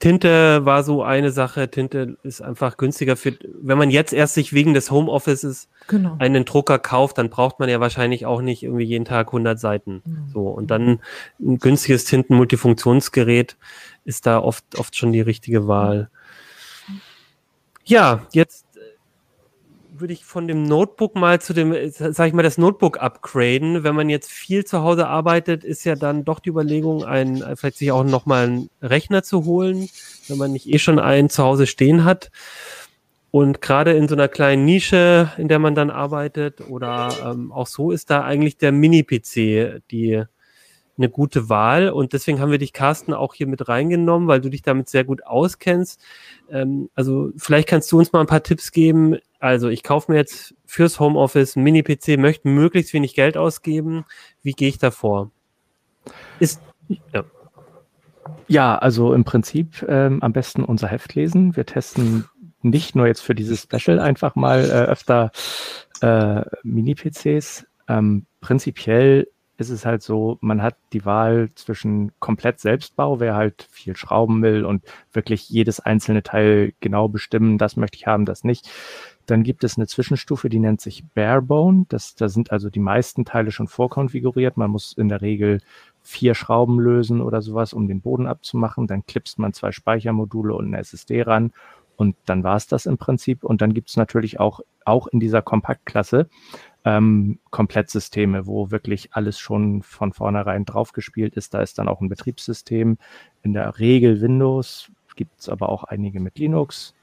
Tinte war so eine Sache. Tinte ist einfach günstiger für, wenn man jetzt erst sich wegen des Homeoffices genau. einen Drucker kauft, dann braucht man ja wahrscheinlich auch nicht irgendwie jeden Tag 100 Seiten. Mhm. So. Und dann ein günstiges Tinten-Multifunktionsgerät ist da oft, oft schon die richtige Wahl. Ja, jetzt würde ich von dem Notebook mal zu dem, sag ich mal, das Notebook upgraden. Wenn man jetzt viel zu Hause arbeitet, ist ja dann doch die Überlegung, ein, vielleicht sich auch nochmal einen Rechner zu holen, wenn man nicht eh schon einen zu Hause stehen hat. Und gerade in so einer kleinen Nische, in der man dann arbeitet, oder ähm, auch so ist da eigentlich der Mini-PC die eine gute Wahl. Und deswegen haben wir dich, Carsten, auch hier mit reingenommen, weil du dich damit sehr gut auskennst. Ähm, also vielleicht kannst du uns mal ein paar Tipps geben, also ich kaufe mir jetzt fürs Homeoffice einen Mini-PC, möchte möglichst wenig Geld ausgeben. Wie gehe ich da vor?
Ist, ja. ja, also im Prinzip ähm, am besten unser Heft lesen. Wir testen nicht nur jetzt für dieses Special einfach mal äh, öfter äh, Mini-PCs. Ähm, prinzipiell ist es halt so, man hat die Wahl zwischen komplett Selbstbau, wer halt viel schrauben will und wirklich jedes einzelne Teil genau bestimmen, das möchte ich haben, das nicht. Dann gibt es eine Zwischenstufe, die nennt sich Barebone. Das, da sind also die meisten Teile schon vorkonfiguriert. Man muss in der Regel vier Schrauben lösen oder sowas, um den Boden abzumachen. Dann klipst man zwei Speichermodule und eine SSD ran und dann war es das im Prinzip. Und dann gibt es natürlich auch, auch in dieser Kompaktklasse ähm, Komplettsysteme, wo wirklich alles schon von vornherein draufgespielt ist. Da ist dann auch ein Betriebssystem, in der Regel Windows, gibt es aber auch einige mit Linux.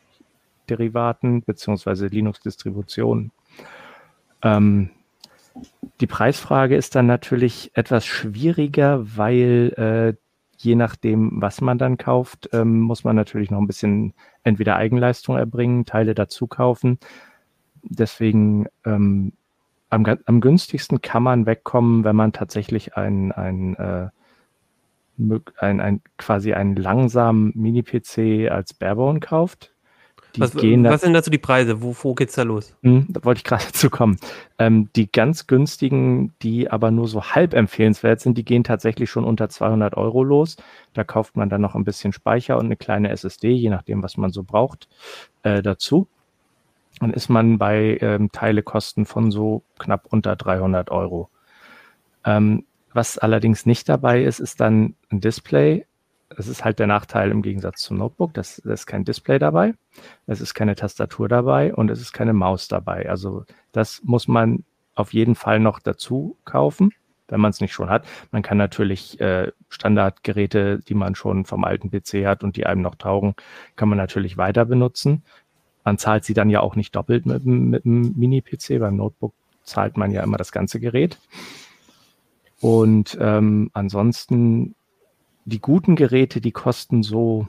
Derivaten beziehungsweise Linux-Distributionen. Ähm, die Preisfrage ist dann natürlich etwas schwieriger, weil äh, je nachdem, was man dann kauft, ähm, muss man natürlich noch ein bisschen entweder Eigenleistung erbringen, Teile dazu kaufen. Deswegen ähm, am, am günstigsten kann man wegkommen, wenn man tatsächlich ein, ein äh, ein, ein, quasi einen langsamen Mini-PC als Barebone kauft.
Was, was, sind dazu die Preise? Wo, wo geht's da los?
Hm, da wollte ich gerade dazu kommen. Ähm, die ganz günstigen, die aber nur so halb empfehlenswert sind, die gehen tatsächlich schon unter 200 Euro los. Da kauft man dann noch ein bisschen Speicher und eine kleine SSD, je nachdem, was man so braucht, äh, dazu. Dann ist man bei ähm, Teilekosten von so knapp unter 300 Euro. Ähm, was allerdings nicht dabei ist, ist dann ein Display. Das ist halt der Nachteil im Gegensatz zum Notebook. Das, das ist kein Display dabei, es ist keine Tastatur dabei und es ist keine Maus dabei. Also das muss man auf jeden Fall noch dazu kaufen, wenn man es nicht schon hat. Man kann natürlich äh, Standardgeräte, die man schon vom alten PC hat und die einem noch taugen, kann man natürlich weiter benutzen. Man zahlt sie dann ja auch nicht doppelt mit, mit einem Mini-PC. Beim Notebook zahlt man ja immer das ganze Gerät. Und ähm, ansonsten die guten Geräte, die kosten so,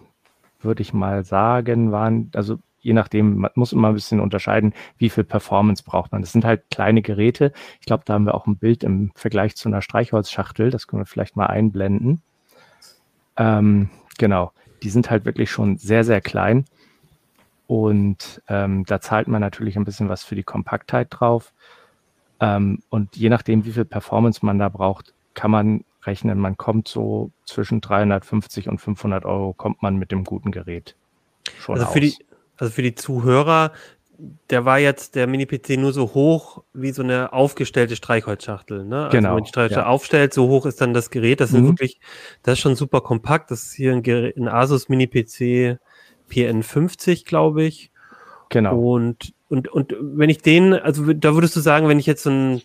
würde ich mal sagen, waren, also je nachdem, man muss immer ein bisschen unterscheiden, wie viel Performance braucht man. Das sind halt kleine Geräte. Ich glaube, da haben wir auch ein Bild im Vergleich zu einer Streichholzschachtel. Das können wir vielleicht mal einblenden. Ähm, genau, die sind halt wirklich schon sehr, sehr klein. Und ähm, da zahlt man natürlich ein bisschen was für die Kompaktheit drauf. Ähm, und je nachdem, wie viel Performance man da braucht, kann man rechnen, man kommt so zwischen 350 und 500 Euro, kommt man mit dem guten Gerät
schon also aus. Für die, also für die Zuhörer, der war jetzt der Mini-PC nur so hoch wie so eine aufgestellte Streichholzschachtel. Ne? Also
genau.
wenn man die Streichholzschachtel ja. aufstellt, so hoch ist dann das Gerät. Das mhm. wirklich, das ist schon super kompakt. Das ist hier ein, ein Asus Mini-PC PN50, glaube ich.
Genau.
Und, und, und wenn ich den, also da würdest du sagen, wenn ich jetzt so ein,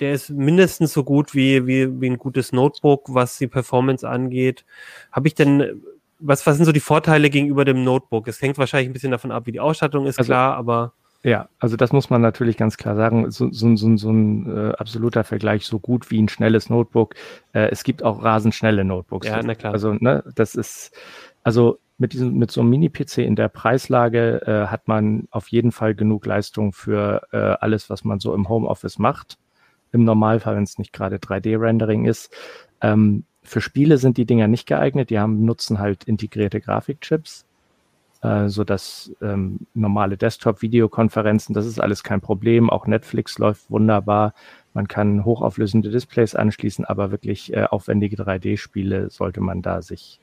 der ist mindestens so gut wie, wie, wie ein gutes Notebook, was die Performance angeht. Habe ich denn, was, was sind so die Vorteile gegenüber dem Notebook? Es hängt wahrscheinlich ein bisschen davon ab, wie die Ausstattung ist, also, klar, aber.
Ja, also das muss man natürlich ganz klar sagen. So, so, so, so ein äh, absoluter Vergleich, so gut wie ein schnelles Notebook. Äh, es gibt auch rasend schnelle Notebooks.
Ja, na klar.
Also, ne, das ist, also mit diesem, mit so einem Mini-PC in der Preislage äh, hat man auf jeden Fall genug Leistung für äh, alles, was man so im Homeoffice macht. Im Normalfall, wenn es nicht gerade 3D-Rendering ist. Ähm, für Spiele sind die Dinger nicht geeignet. Die haben, nutzen halt integrierte Grafikchips, äh, so dass ähm, normale Desktop-Videokonferenzen, das ist alles kein Problem. Auch Netflix läuft wunderbar. Man kann hochauflösende Displays anschließen, aber wirklich äh, aufwendige 3D-Spiele sollte man da sich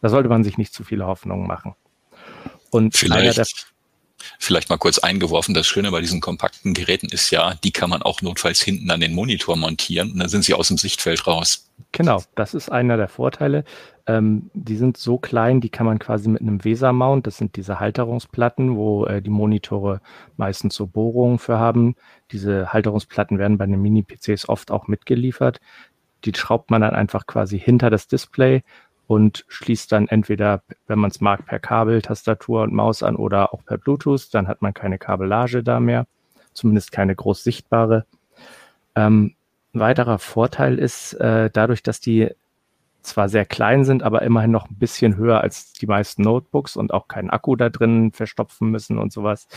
da sollte man sich nicht zu viele Hoffnungen machen.
Und vielleicht, vielleicht mal kurz eingeworfen, das Schöne bei diesen kompakten Geräten ist ja, die kann man auch notfalls hinten an den Monitor montieren und dann sind sie aus dem Sichtfeld raus.
Genau, das ist einer der Vorteile. Ähm, die sind so klein, die kann man quasi mit einem Weser-Mount, das sind diese Halterungsplatten, wo äh, die Monitore meistens so Bohrungen für haben. Diese Halterungsplatten werden bei den Mini-PCs oft auch mitgeliefert. Die schraubt man dann einfach quasi hinter das Display und schließt dann entweder, wenn man es mag, per Kabel, Tastatur und Maus an oder auch per Bluetooth. Dann hat man keine Kabellage da mehr, zumindest keine groß sichtbare. Ähm, ein weiterer Vorteil ist, äh, dadurch, dass die zwar sehr klein sind, aber immerhin noch ein bisschen höher als die meisten Notebooks und auch keinen Akku da drin verstopfen müssen und sowas,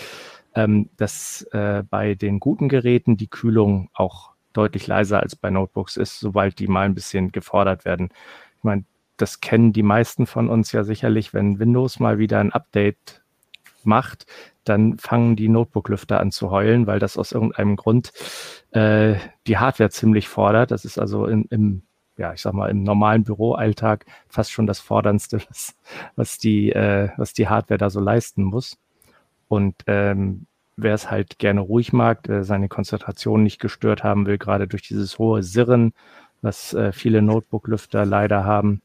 ähm, dass äh, bei den guten Geräten die Kühlung auch deutlich leiser als bei Notebooks ist, sobald die mal ein bisschen gefordert werden. Ich meine, das kennen die meisten von uns ja sicherlich, wenn Windows mal wieder ein Update macht, dann fangen die Notebook-Lüfter an zu heulen, weil das aus irgendeinem Grund äh, die Hardware ziemlich fordert. Das ist also in, im, ja, ich sag mal, im normalen Büroalltag fast schon das Forderndste, was, was, die, äh, was die Hardware da so leisten muss. Und ähm, wer es halt gerne ruhig mag, wer seine Konzentration nicht gestört haben will, gerade durch dieses hohe Sirren, was äh, viele Notebook-Lüfter leider haben,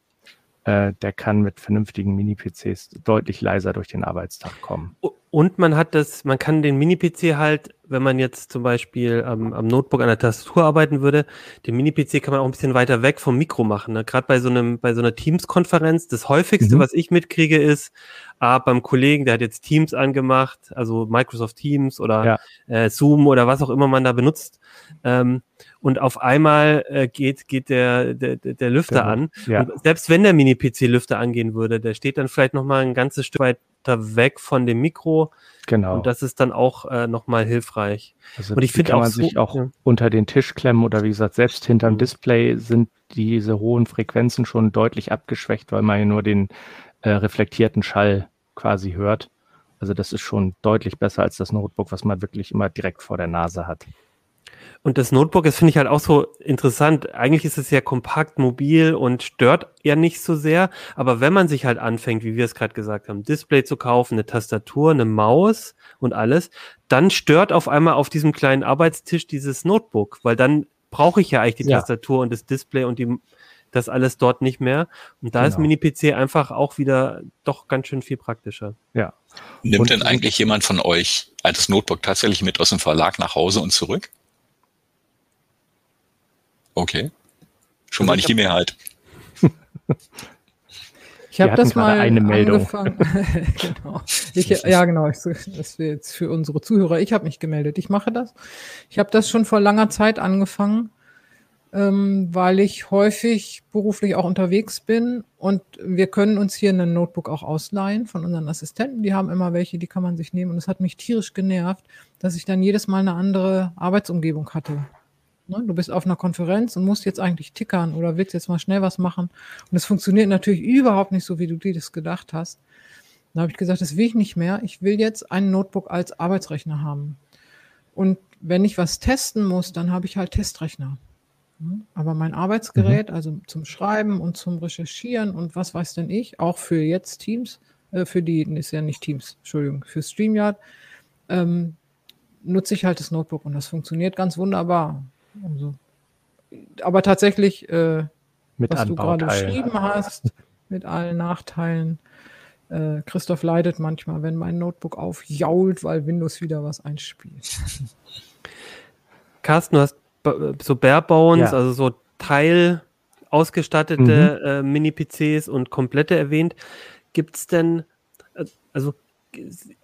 äh, der kann mit vernünftigen Mini-PCs deutlich leiser durch den Arbeitstag kommen.
Und man hat das, man kann den Mini-PC halt, wenn man jetzt zum Beispiel am, am Notebook an der Tastatur arbeiten würde, den Mini-PC kann man auch ein bisschen weiter weg vom Mikro machen. Ne? Gerade bei so einem, bei so einer Teams-Konferenz, das häufigste, mhm. was ich mitkriege, ist, ah, beim Kollegen, der hat jetzt Teams angemacht, also Microsoft Teams oder ja. äh, Zoom oder was auch immer man da benutzt. Ähm, und auf einmal äh, geht, geht der, der, der Lüfter der, an. Ja. Und selbst wenn der Mini-PC-Lüfter angehen würde, der steht dann vielleicht noch mal ein ganzes Stück weit weiter weg von dem Mikro.
Genau.
Und das ist dann auch äh, nochmal hilfreich.
Also
und ich finde
kann
auch
man
so-
sich auch
ja.
unter den Tisch klemmen oder wie gesagt, selbst hinterm
Mhm.
Display sind diese hohen Frequenzen schon deutlich abgeschwächt, weil man ja nur den äh, reflektierten Schall quasi hört. Also das ist schon deutlich besser als das Notebook, was man wirklich immer direkt vor der Nase hat.
Und das Notebook, das finde ich halt auch so interessant. Eigentlich ist es ja kompakt, mobil und stört ja nicht so sehr. Aber wenn man sich halt anfängt, wie wir es gerade gesagt haben, Display zu kaufen, eine Tastatur, eine Maus und alles, dann stört auf einmal auf diesem kleinen Arbeitstisch dieses Notebook, weil dann brauche ich ja eigentlich die
Ja.
Tastatur und das Display und die, das alles dort nicht mehr. Und da ist
Genau.
Mini-PC einfach auch wieder doch ganz schön viel praktischer.
Ja.
Nimmt
Und-
denn eigentlich jemand von euch das Notebook tatsächlich mit aus dem Verlag nach Hause und zurück? Okay. Schon mal nicht die Mehrheit.
Ich habe das mal
eine Meldung.
angefangen. genau. Ich, ja, genau. Ich, das wäre jetzt für unsere Zuhörer. Ich habe mich gemeldet. Ich mache das. Ich habe das schon vor langer Zeit angefangen, ähm, weil ich häufig beruflich auch unterwegs bin und wir können uns hier ein Notebook auch ausleihen von unseren Assistenten. Die haben immer welche, die kann man sich nehmen. Und es hat mich tierisch genervt, dass ich dann jedes Mal eine andere Arbeitsumgebung hatte. Ne? Du bist auf einer Konferenz und musst jetzt eigentlich tickern oder willst jetzt mal schnell was machen. Und es funktioniert natürlich überhaupt nicht so, wie du dir das gedacht hast. Dann habe ich gesagt, das will ich nicht mehr. Ich will jetzt ein Notebook als Arbeitsrechner haben. Und wenn ich was testen muss, dann habe ich halt Testrechner. Hm? Aber mein Arbeitsgerät, also zum Schreiben und zum Recherchieren und was weiß denn ich, auch für jetzt Teams, äh, für die, ist ja nicht Teams, Entschuldigung, für StreamYard, ähm, nutze ich halt das Notebook und das funktioniert ganz wunderbar. Also, aber tatsächlich, äh,
Mit
was du gerade beschrieben hast, mit allen Nachteilen. Äh, Christoph leidet manchmal, wenn mein Notebook aufjault, weil Windows wieder was einspielt.
Carsten, du hast so Barebones,
Ja.
also so Teil ausgestattete äh, Mini-PCs und komplette erwähnt. Gibt es denn, äh, also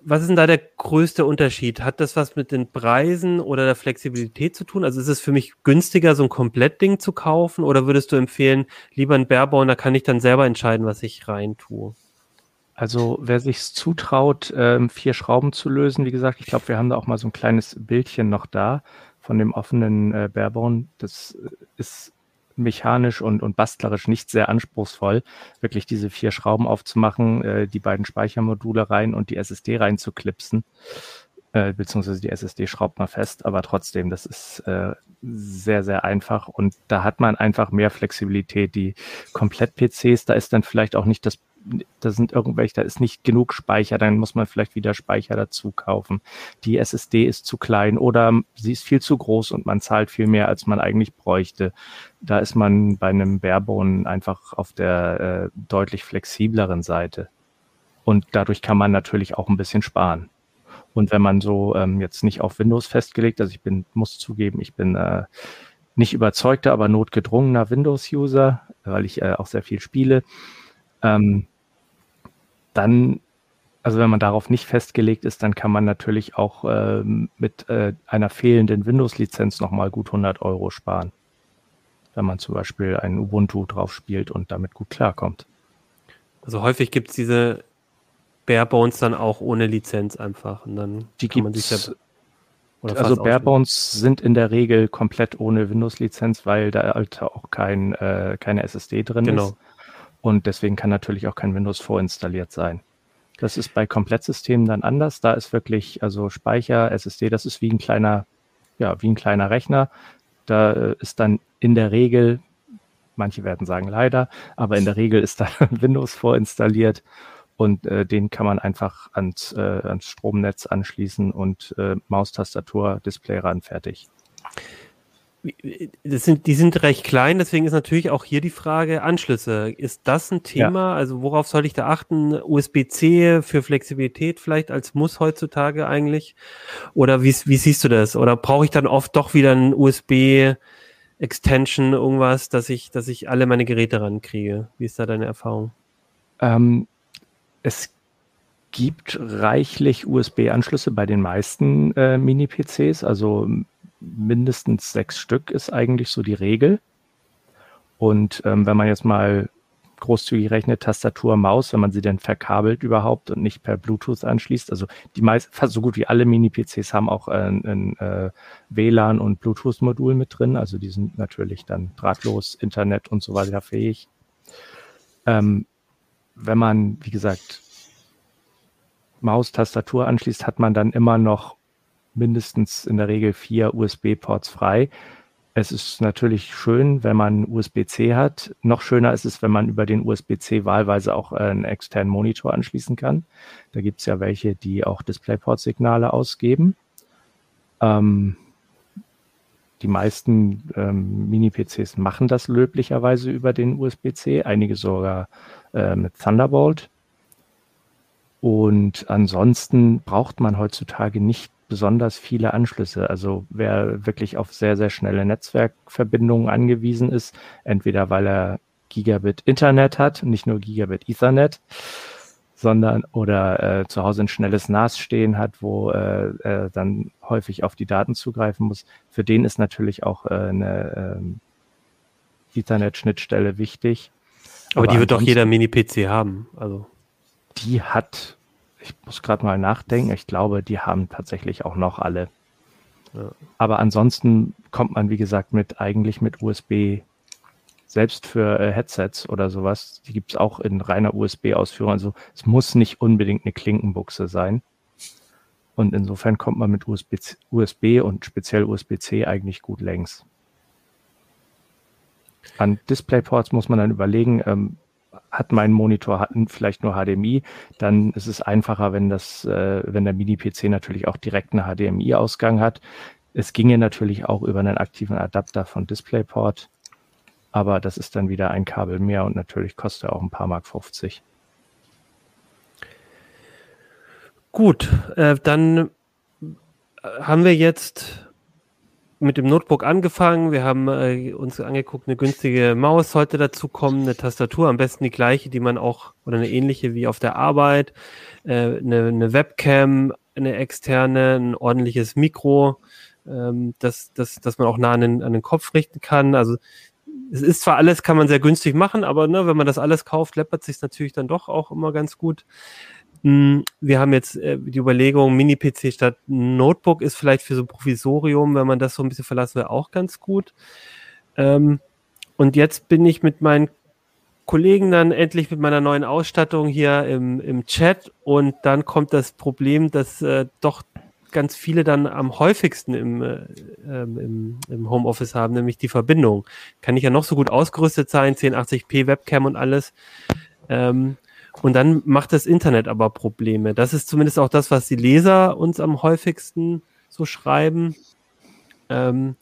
was ist denn da der größte Unterschied? Hat das was mit den Preisen oder der Flexibilität zu tun? Also ist es für mich günstiger, so ein Komplettding zu kaufen oder würdest du empfehlen, lieber ein Barebone, da kann ich dann selber entscheiden, was ich rein tue?
Also wer sich zutraut, ähm, vier Schrauben zu lösen, wie gesagt, ich glaube, wir haben da auch mal so ein kleines Bildchen noch da von dem offenen äh, Barebone. Das äh, ist mechanisch und, und bastlerisch nicht sehr anspruchsvoll, wirklich diese vier Schrauben aufzumachen, äh, die beiden Speichermodule rein und die SSD reinzuklipsen. Äh, beziehungsweise die SSD schraubt man fest, aber trotzdem, das ist äh, sehr, sehr einfach und da hat man einfach mehr Flexibilität. Die Komplett-PCs, da ist dann vielleicht auch nicht das da sind irgendwelche, da ist nicht genug Speicher, dann muss man vielleicht wieder Speicher dazu kaufen. Die SSD ist zu klein oder sie ist viel zu groß und man zahlt viel mehr, als man eigentlich bräuchte. Da ist man bei einem Barebone einfach auf der äh, deutlich flexibleren Seite. Und dadurch kann man natürlich auch ein bisschen sparen. Und wenn man so ähm, jetzt nicht auf Windows festgelegt, also ich bin, muss zugeben, ich bin äh, nicht überzeugter, aber notgedrungener Windows-User, weil ich äh, auch sehr viel spiele. Ähm, dann, also wenn man darauf nicht festgelegt ist, dann kann man natürlich auch ähm, mit äh, einer fehlenden Windows-Lizenz nochmal gut 100 Euro sparen. Wenn man zum Beispiel ein Ubuntu drauf spielt und damit gut klarkommt.
Also häufig gibt es diese Barebones dann auch ohne Lizenz einfach und dann
Die
kann man sich ja
also Barebones sind in der Regel komplett ohne Windows-Lizenz, weil da halt auch kein, äh, keine SSD drin
Genau.
ist. Und deswegen kann natürlich auch kein Windows vorinstalliert sein. Das ist bei Komplettsystemen dann anders. Da ist wirklich, also Speicher, SSD, das ist wie ein kleiner, ja, wie ein kleiner Rechner. Da äh, ist dann in der Regel, manche werden sagen leider, aber in der Regel ist da Windows vorinstalliert und äh, den kann man einfach ans, äh, ans Stromnetz anschließen und äh, Maustastatur, Display ran, fertig.
Das sind, die sind recht klein, deswegen ist natürlich auch hier die Frage Anschlüsse. Ist das ein Thema? Also worauf soll ich da achten? USB-C für Flexibilität vielleicht als Muss heutzutage eigentlich? Oder wie, wie siehst du das? Oder brauche ich dann oft doch wieder ein USB-Extension, irgendwas, dass ich, dass ich alle meine Geräte rankriege? Wie ist da deine Erfahrung?
Ähm, es gibt reichlich USB-Anschlüsse bei den meisten äh, Mini-PCs, also mindestens sechs Stück ist eigentlich so die Regel. Und ähm, wenn man jetzt mal großzügig rechnet, Tastatur, Maus, wenn man sie denn verkabelt überhaupt und nicht per Bluetooth anschließt. Also die meisten, fast so gut wie alle Mini-PCs haben auch ein, ein äh, WLAN und Bluetooth-Modul mit drin. Also die sind natürlich dann drahtlos, Internet und so weiter fähig. Ähm, wenn man, wie gesagt, Maus, Tastatur anschließt, hat man dann immer noch mindestens in der Regel vier USB-Ports frei. Es ist natürlich schön, wenn man USB-C hat. Noch schöner ist es, wenn man über den USB-C wahlweise auch einen externen Monitor anschließen kann. Da gibt es ja welche, die auch DisplayPort-Signale ausgeben. Ähm, die meisten ähm, Mini-PCs machen das löblicherweise über den USB-C, einige sogar äh, mit Thunderbolt. Und ansonsten braucht man heutzutage nicht besonders viele Anschlüsse. Also wer wirklich auf sehr, sehr schnelle Netzwerkverbindungen angewiesen ist, entweder weil er Gigabit Internet hat, nicht nur Gigabit Ethernet, sondern oder äh, zu Hause ein schnelles NAS stehen hat, wo äh, er dann häufig auf die Daten zugreifen muss. Für den ist natürlich auch äh, eine äh, Ethernet-Schnittstelle wichtig.
Aber, Aber die wird doch jeder Mini-PC haben. Also
die hat ich muss gerade mal nachdenken. Ich glaube, die haben tatsächlich auch noch alle. Ja. Aber ansonsten kommt man, wie gesagt, mit eigentlich mit USB, selbst für äh, Headsets oder sowas, die gibt es auch in reiner USB-Ausführung. Also es muss nicht unbedingt eine Klinkenbuchse sein. Und insofern kommt man mit USB, USB und speziell USB-C eigentlich gut längs. An DisplayPorts muss man dann überlegen, ähm, hat mein Monitor hat vielleicht nur HDMI, dann ist es einfacher, wenn das, äh, wenn der Mini-PC natürlich auch direkt einen HDMI-Ausgang hat. Es ginge natürlich auch über einen aktiven Adapter von DisplayPort, aber das ist dann wieder ein Kabel mehr und natürlich kostet er auch ein paar Mark 50.
Gut, äh, dann haben wir jetzt mit dem Notebook angefangen. Wir haben äh, uns angeguckt, eine günstige Maus sollte dazu kommen, eine Tastatur, am besten die gleiche, die man auch, oder eine ähnliche wie auf der Arbeit, äh, eine, eine Webcam, eine externe, ein ordentliches Mikro, ähm, das, das, das man auch nah an den, an den Kopf richten kann. Also es ist zwar alles, kann man sehr günstig machen, aber ne, wenn man das alles kauft, läppert sich natürlich dann doch auch immer ganz gut. Hm, wir haben jetzt äh, die Überlegung, Mini-PC statt Notebook ist vielleicht für so ein Provisorium, wenn man das so ein bisschen verlassen will, auch ganz gut. Ähm, und jetzt bin ich mit meinen Kollegen dann endlich mit meiner neuen Ausstattung hier im, im Chat und dann kommt das Problem, dass äh, doch ganz viele dann am häufigsten im, äh, ähm, im, im Homeoffice haben, nämlich die Verbindung. Kann ich ja noch so gut ausgerüstet sein, 1080p Webcam und alles. Ähm, und dann macht das Internet aber Probleme. Das ist zumindest auch das, was die Leser uns am häufigsten so schreiben. Ähm,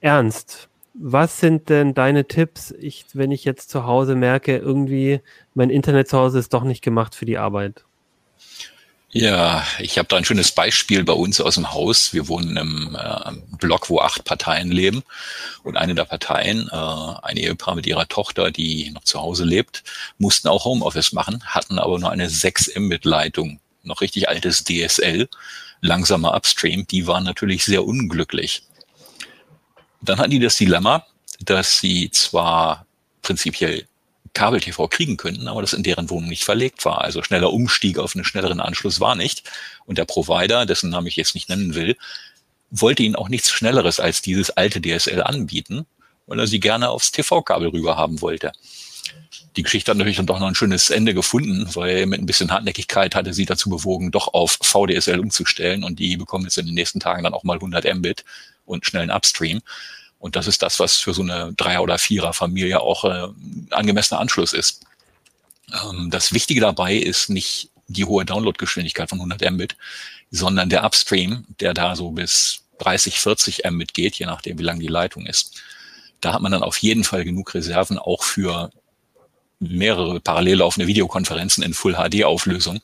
Ernst, was sind denn deine Tipps, ich, wenn ich jetzt zu Hause merke, irgendwie mein Internet zu Hause ist doch nicht gemacht für die Arbeit?
Ja, ich habe da ein schönes Beispiel bei uns aus dem Haus. Wir wohnen im äh, Block, wo acht Parteien leben. Und eine der Parteien, äh, ein Ehepaar mit ihrer Tochter, die noch zu Hause lebt, mussten auch Homeoffice machen, hatten aber nur eine 6 Mbit-Leitung, noch richtig altes DSL, langsamer Upstream. Die waren natürlich sehr unglücklich. Dann hatten die das Dilemma, dass sie zwar prinzipiell Kabel-TV kriegen könnten, aber das in deren Wohnung nicht verlegt war. Also schneller Umstieg auf einen schnelleren Anschluss war nicht. Und der Provider, dessen Namen ich jetzt nicht nennen will, wollte ihnen auch nichts Schnelleres als dieses alte DSL anbieten, weil er sie gerne aufs TV-Kabel rüber haben wollte. Die Geschichte hat natürlich dann doch noch ein schönes Ende gefunden, weil mit ein bisschen Hartnäckigkeit hatte sie dazu bewogen, doch auf VDSL umzustellen und die bekommen jetzt in den nächsten Tagen dann auch mal 100 Mbit und schnellen Upstream. Und das ist das, was für so eine Dreier- oder Vierer-Familie auch äh, angemessener Anschluss ist. Ähm, das Wichtige dabei ist nicht die hohe Downloadgeschwindigkeit von 100 Mbit, sondern der Upstream, der da so bis 30, 40 Mbit geht, je nachdem, wie lang die Leitung ist. Da hat man dann auf jeden Fall genug Reserven auch für mehrere parallel laufende Videokonferenzen in Full HD Auflösung,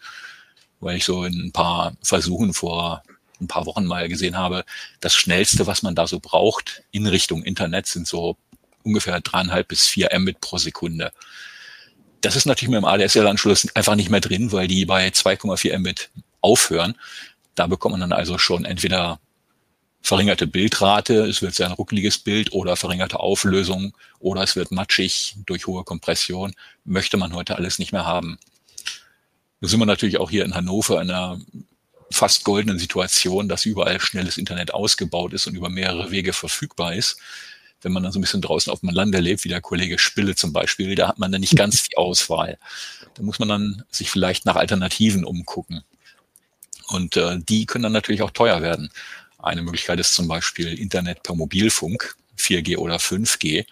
weil ich so in ein paar Versuchen vor ein paar Wochen mal gesehen habe, das Schnellste, was man da so braucht in Richtung Internet, sind so ungefähr dreieinhalb bis vier Mbit pro Sekunde. Das ist natürlich mit dem ADSL-Anschluss einfach nicht mehr drin, weil die bei 2,4 Mbit aufhören. Da bekommt man dann also schon entweder verringerte Bildrate, es wird sehr ein ruckeliges Bild oder verringerte Auflösung oder es wird matschig durch hohe Kompression, möchte man heute alles nicht mehr haben. Da sind wir natürlich auch hier in Hannover in einer fast goldenen Situation, dass überall schnelles Internet ausgebaut ist und über mehrere Wege verfügbar ist. Wenn man dann so ein bisschen draußen auf dem Lande lebt, wie der Kollege Spille zum Beispiel, da hat man dann nicht ganz die Auswahl. Da muss man dann sich vielleicht nach Alternativen umgucken. Und äh, die können dann natürlich auch teuer werden. Eine Möglichkeit ist zum Beispiel Internet per Mobilfunk, 4G oder 5G.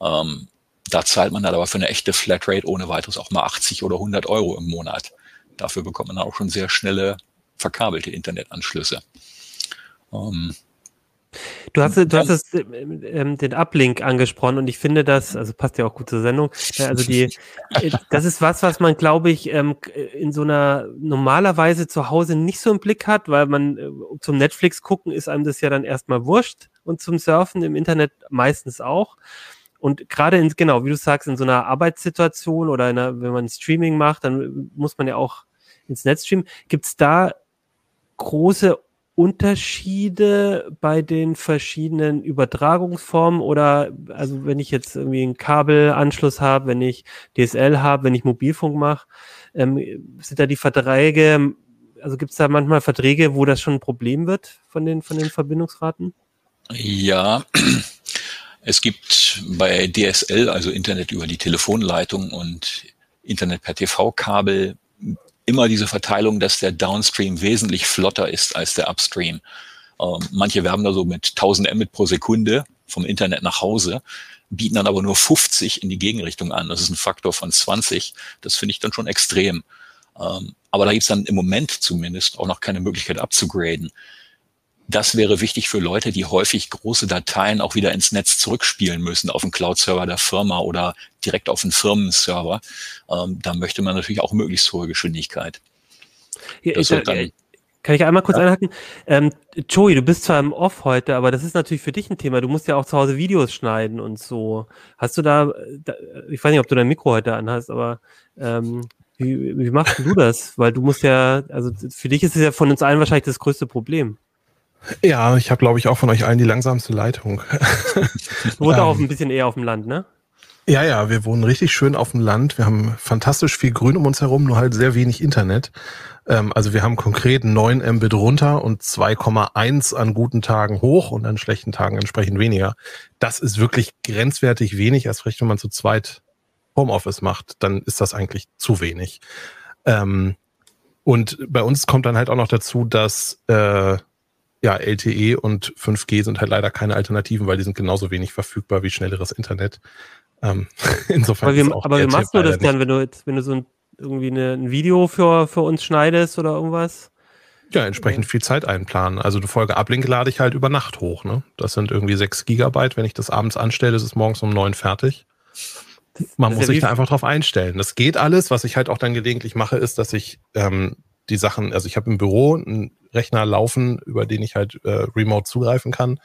Ähm, da zahlt man dann aber für eine echte Flatrate ohne weiteres auch mal 80 oder 100 Euro im Monat. Dafür bekommt man auch schon sehr schnelle verkabelte Internetanschlüsse. Ähm,
Du hast, du hast es, ähm, den Uplink angesprochen und ich finde das, also passt ja auch gut zur Sendung, also die, äh, das ist was, was man, glaube ich, ähm, in so einer normalerweise zu Hause nicht so im Blick hat, weil man äh, zum Netflix gucken ist einem das ja dann erstmal wurscht und zum Surfen im Internet meistens auch. Und gerade in, genau, wie du sagst, in so einer Arbeitssituation oder einer, wenn man Streaming macht, dann muss man ja auch ins Netz streamen. Gibt es da große Unterschiede bei den verschiedenen Übertragungsformen oder also wenn ich jetzt irgendwie einen Kabelanschluss habe, wenn ich DSL habe, wenn ich Mobilfunk mache, ähm, sind da die Verträge, also gibt es da manchmal Verträge, wo das schon ein Problem wird von den, von den Verbindungsraten?
Ja, es gibt bei DSL, also Internet über die Telefonleitung und Internet per TV-Kabel, immer diese Verteilung, dass der Downstream wesentlich flotter ist als der Upstream. Ähm, manche werben da so mit 1000 Mbit pro Sekunde vom Internet nach Hause, bieten dann aber nur 50 in die Gegenrichtung an. Das ist ein Faktor von 20. Das finde ich dann schon extrem. Ähm, aber da gibt es dann im Moment zumindest auch noch keine Möglichkeit abzugraden. Das wäre wichtig für Leute, die häufig große Dateien auch wieder ins Netz zurückspielen müssen, auf den Cloud-Server der Firma oder direkt auf den Firmenserver. Ähm, da möchte man natürlich auch möglichst hohe Geschwindigkeit.
Ja, ich, dann, kann ich einmal kurz ja. einhaken? Ähm, Joey, du bist zwar im Off heute, aber das ist natürlich für dich ein Thema. Du musst ja auch zu Hause Videos schneiden und so. Hast du da, da ich weiß nicht, ob du dein Mikro heute anhast, aber ähm, wie, wie machst du das? Weil du musst ja, also für dich ist es ja von uns allen wahrscheinlich das größte Problem.
Ja, ich habe, glaube ich, auch von euch allen die langsamste Leitung.
du wohnst auch ähm, ein bisschen eher auf dem Land, ne?
Ja, ja, wir wohnen richtig schön auf dem Land. Wir haben fantastisch viel Grün um uns herum, nur halt sehr wenig Internet. Ähm, also wir haben konkret 9 Mbit runter und 2,1 an guten Tagen hoch und an schlechten Tagen entsprechend weniger. Das ist wirklich grenzwertig wenig. Erst recht, wenn man zu zweit Homeoffice macht, dann ist das eigentlich zu wenig. Ähm, und bei uns kommt dann halt auch noch dazu, dass äh, ja, LTE und 5G sind halt leider keine Alternativen, weil die sind genauso wenig verfügbar wie schnelleres Internet. Ähm, insofern.
Aber, wie, aber wie machst du das dann, wenn du jetzt, wenn du so ein, irgendwie eine, ein Video für, für uns schneidest oder irgendwas?
Ja, entsprechend viel Zeit einplanen. Also die Folge Ablink lade ich halt über Nacht hoch. Ne? Das sind irgendwie 6 Gigabyte. Wenn ich das abends anstelle, ist es morgens um 9 fertig. Man muss ja sich da einfach drauf einstellen. Das geht alles. Was ich halt auch dann gelegentlich mache, ist, dass ich ähm, die Sachen, also ich habe im Büro einen Rechner laufen, über den ich halt äh, remote zugreifen kann.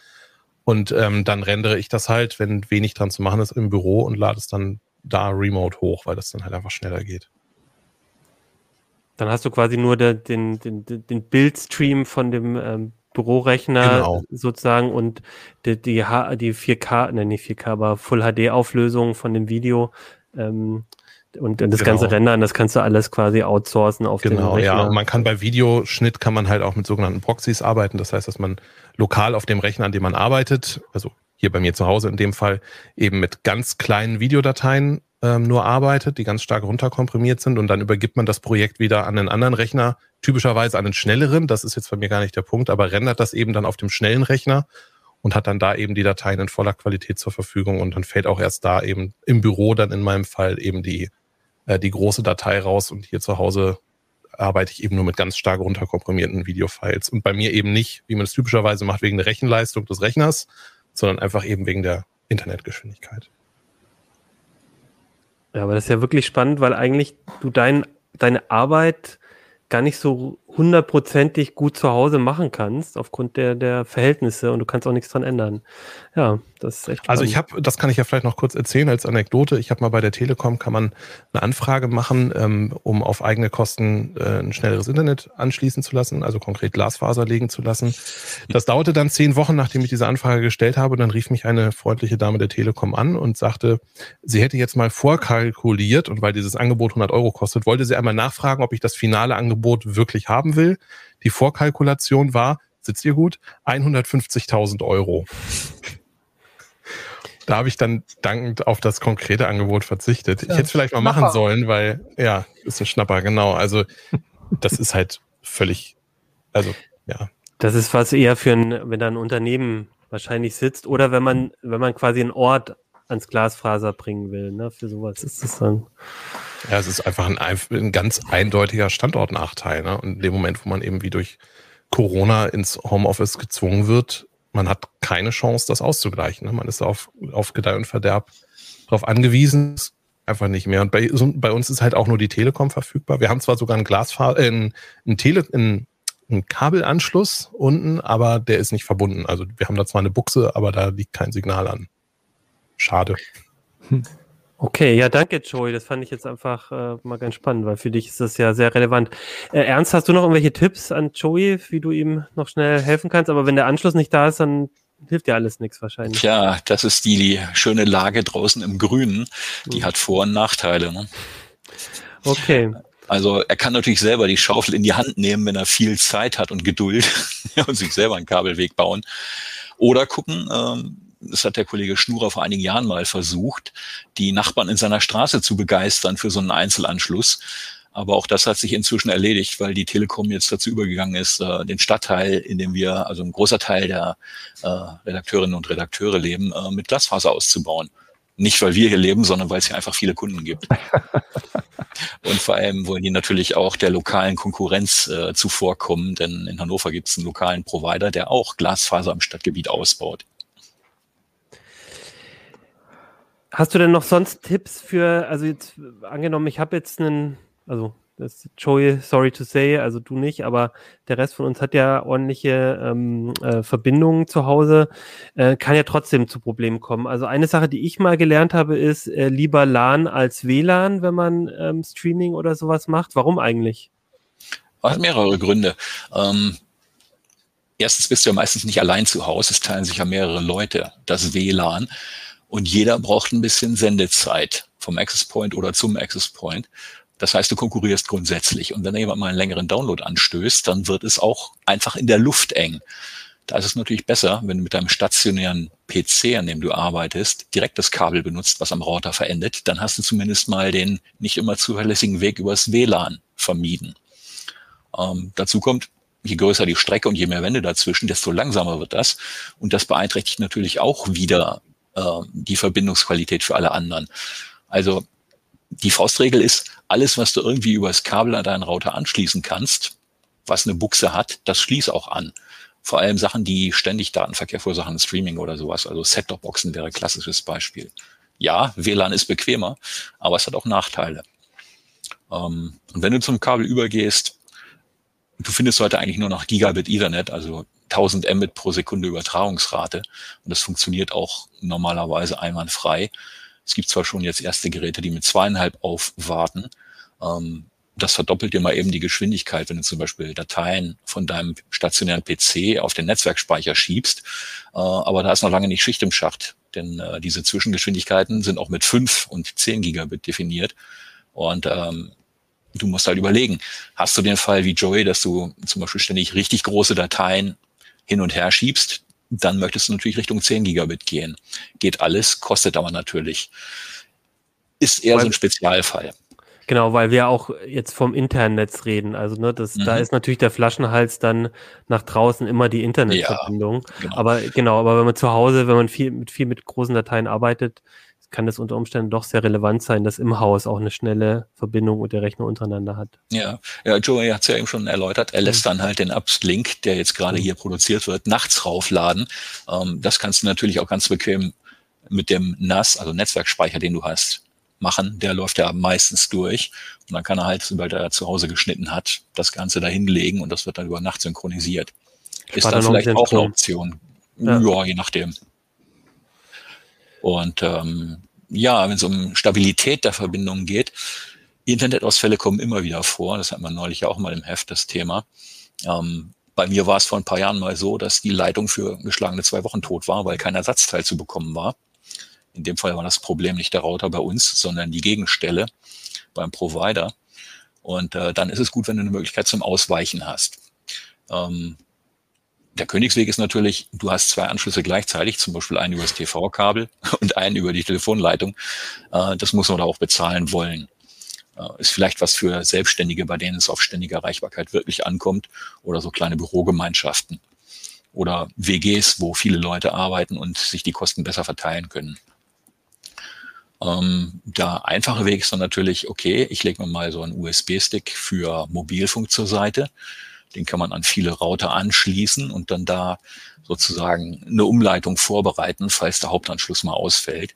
Und ähm, dann rendere ich das halt, wenn wenig dran zu machen ist, im Büro und lade es dann da remote hoch, weil das dann halt einfach schneller geht.
Dann hast du quasi nur der, den, den, den Bildstream von dem ähm, Bürorechner genau. sozusagen und die, die, die 4K, nein, nicht 4K, aber Full HD-Auflösung von dem Video ähm, und das genau. ganze Rendern, das kannst du alles quasi outsourcen auf
genau,
den Rechner.
ja. Und man kann bei Videoschnitt kann man halt auch mit sogenannten Proxys arbeiten. Das heißt, dass man lokal auf dem Rechner, an dem man arbeitet, also hier bei mir zu Hause in dem Fall, eben mit ganz kleinen Videodateien ähm, nur arbeitet, die ganz stark runterkomprimiert sind und dann übergibt man das Projekt wieder an einen anderen Rechner, typischerweise an einen schnelleren, das ist jetzt bei mir gar nicht der Punkt, aber rendert das eben dann auf dem schnellen Rechner und hat dann da eben die Dateien in voller Qualität zur Verfügung und dann fällt auch erst da eben im Büro dann in meinem Fall eben die äh, die große Datei raus und hier zu Hause arbeite ich eben nur mit ganz stark runterkomprimierten Videofiles. Und bei mir eben nicht, wie man es typischerweise macht, wegen der Rechenleistung des Rechners, sondern einfach eben wegen der Internetgeschwindigkeit.
Ja, aber das ist ja wirklich spannend, weil eigentlich du dein, deine Arbeit gar nicht so hundertprozentig gut zu Hause machen kannst, aufgrund der, der Verhältnisse und du kannst auch nichts dran ändern. Ja, das ist echt
spannend. Also ich habe, das kann ich ja vielleicht noch kurz erzählen als Anekdote. Ich habe mal bei der Telekom, kann man eine Anfrage machen, ähm, um auf eigene Kosten äh, ein schnelleres Internet anschließen zu lassen, also konkret Glasfaser legen zu lassen. Das dauerte dann zehn Wochen, nachdem ich diese Anfrage gestellt habe. Dann rief mich eine freundliche Dame der Telekom an und sagte, sie hätte jetzt mal vorkalkuliert und weil dieses Angebot 100 Euro kostet, wollte sie einmal nachfragen, ob ich das finale Angebot wirklich haben will. Die Vorkalkulation war, sitzt ihr gut, 150.000 Euro. Da habe ich dann dankend auf das konkrete Angebot verzichtet. Ja, ich hätte es vielleicht mal Schnapper. machen sollen, weil, ja, ist ein Schnapper, genau. Also, das ist halt völlig, also, ja.
Das ist was eher für ein, wenn da ein Unternehmen wahrscheinlich sitzt oder wenn man, wenn man quasi einen Ort ans Glasfaser bringen will, ne? Für sowas ist es dann.
Ja, es ist einfach ein, ein ganz eindeutiger Standortnachteil, ne? Und in dem Moment, wo man eben wie durch Corona ins Homeoffice gezwungen wird, man hat keine Chance, das auszugleichen. Ne? Man ist auf, auf Gedeih und Verderb darauf angewiesen, einfach nicht mehr. Und bei, so, bei, uns ist halt auch nur die Telekom verfügbar. Wir haben zwar sogar einen Glasfaser, äh, einen, einen, Tele, einen, einen Kabelanschluss unten, aber der ist nicht verbunden. Also wir haben da zwar eine Buchse, aber da liegt kein Signal an. Schade.
Okay, ja, danke, Joey. Das fand ich jetzt einfach äh, mal ganz spannend, weil für dich ist das ja sehr relevant. Äh, Ernst, hast du noch irgendwelche Tipps an Joey, wie du ihm noch schnell helfen kannst? Aber wenn der Anschluss nicht da ist, dann hilft dir alles nichts wahrscheinlich.
Ja, das ist die, die schöne Lage draußen im Grünen. Die mhm. hat Vor- und Nachteile. Ne?
Okay.
Also er kann natürlich selber die Schaufel in die Hand nehmen, wenn er viel Zeit hat und Geduld und sich selber einen Kabelweg bauen. Oder gucken, ähm, das hat der Kollege Schnurer vor einigen Jahren mal versucht, die Nachbarn in seiner Straße zu begeistern für so einen Einzelanschluss. Aber auch das hat sich inzwischen erledigt, weil die Telekom jetzt dazu übergegangen ist, äh, den Stadtteil, in dem wir, also ein großer Teil der äh, Redakteurinnen und Redakteure leben, äh, mit Glasfaser auszubauen. Nicht, weil wir hier leben, sondern weil es hier einfach viele Kunden gibt. und vor allem wollen die natürlich auch der lokalen Konkurrenz äh, zuvorkommen, denn in Hannover gibt es einen lokalen Provider, der auch Glasfaser im Stadtgebiet ausbaut.
Hast du denn noch sonst Tipps für, also jetzt angenommen, ich habe jetzt einen, also das Joey, sorry to say, also du nicht, aber der Rest von uns hat ja ordentliche ähm, äh, Verbindungen zu Hause, äh, kann ja trotzdem zu Problemen kommen. Also eine Sache, die ich mal gelernt habe, ist äh, lieber LAN als WLAN, wenn man ähm, Streaming oder sowas macht. Warum eigentlich?
Hat mehrere Gründe. Ähm, erstens bist du ja meistens nicht allein zu Hause, es teilen sich ja mehrere Leute das WLAN. Und jeder braucht ein bisschen Sendezeit vom Access Point oder zum Access Point. Das heißt, du konkurrierst grundsätzlich. Und wenn da jemand mal einen längeren Download anstößt, dann wird es auch einfach in der Luft eng. Da ist es natürlich besser, wenn du mit deinem stationären PC, an dem du arbeitest, direkt das Kabel benutzt, was am Router verendet. Dann hast du zumindest mal den nicht immer zuverlässigen Weg übers WLAN vermieden. Ähm, dazu kommt, je größer die Strecke und je mehr Wände dazwischen, desto langsamer wird das. Und das beeinträchtigt natürlich auch wieder äh, die Verbindungsqualität für alle anderen. Also die Faustregel ist, alles, was du irgendwie übers Kabel an deinen Router anschließen kannst, was eine Buchse hat, das schließ auch an. Vor allem Sachen, die ständig Datenverkehr verursachen, Streaming oder sowas. Also Set-Top-Boxen wäre klassisches Beispiel. Ja, WLAN ist bequemer, aber es hat auch Nachteile. Ähm, und wenn du zum Kabel übergehst, du findest heute eigentlich nur noch Gigabit Ethernet, also 1000 Mbit pro Sekunde Übertragungsrate. Und das funktioniert auch normalerweise einwandfrei. Es gibt zwar schon jetzt erste Geräte, die mit zweieinhalb aufwarten. Ähm, das verdoppelt dir mal eben die Geschwindigkeit, wenn du zum Beispiel Dateien von deinem stationären PC auf den Netzwerkspeicher schiebst. Äh, aber da ist noch lange nicht Schicht im Schacht, denn äh, diese Zwischengeschwindigkeiten sind auch mit fünf und zehn Gigabit definiert. Und ähm, du musst halt überlegen, hast du den Fall wie Joey, dass du zum Beispiel ständig richtig große Dateien hin und her schiebst, dann möchtest du natürlich Richtung 10 Gigabit gehen. Geht alles, kostet aber natürlich. Ist eher weil, so ein Spezialfall.
Genau, weil wir auch jetzt vom internen Netz reden. Also ne, das, mhm. da ist natürlich der Flaschenhals dann nach draußen immer die Internetverbindung. Ja, genau. Aber genau, aber wenn man zu Hause, wenn man viel mit viel mit großen Dateien arbeitet, kann das unter Umständen doch sehr relevant sein, dass im Haus auch eine schnelle Verbindung und der Rechner untereinander hat.
Ja, ja Joey hat es ja eben schon erläutert. Er lässt mhm. dann halt den Uplink, der jetzt gerade mhm. hier produziert wird, nachts raufladen. Ähm, das kannst du natürlich auch ganz bequem mit dem NAS, also Netzwerkspeicher, den du hast, machen, der läuft ja meistens durch. Und dann kann er halt, sobald er zu Hause geschnitten hat, das Ganze da hinlegen und das wird dann über Nacht synchronisiert. Ist dann vielleicht auch eine Option. Ja. ja, je nachdem. Und ähm, ja, wenn es um Stabilität der Verbindung geht, Internetausfälle kommen immer wieder vor. Das hat man neulich auch mal im Heft, das Thema. Ähm, bei mir war es vor ein paar Jahren mal so, dass die Leitung für geschlagene zwei Wochen tot war, weil kein Ersatzteil zu bekommen war. In dem Fall war das Problem nicht der Router bei uns, sondern die Gegenstelle beim Provider. Und äh, dann ist es gut, wenn du eine Möglichkeit zum Ausweichen hast. Ähm, der Königsweg ist natürlich, du hast zwei Anschlüsse gleichzeitig, zum Beispiel einen über das TV-Kabel und einen über die Telefonleitung. Äh, das muss man da auch bezahlen wollen. Äh, ist vielleicht was für Selbstständige, bei denen es auf ständige Erreichbarkeit wirklich ankommt oder so kleine Bürogemeinschaften oder WGs, wo viele Leute arbeiten und sich die Kosten besser verteilen können. Ähm, der einfache Weg ist dann natürlich, okay, ich lege mir mal so einen USB-Stick für Mobilfunk zur Seite. Den kann man an viele Router anschließen und dann da sozusagen eine Umleitung vorbereiten, falls der Hauptanschluss mal ausfällt.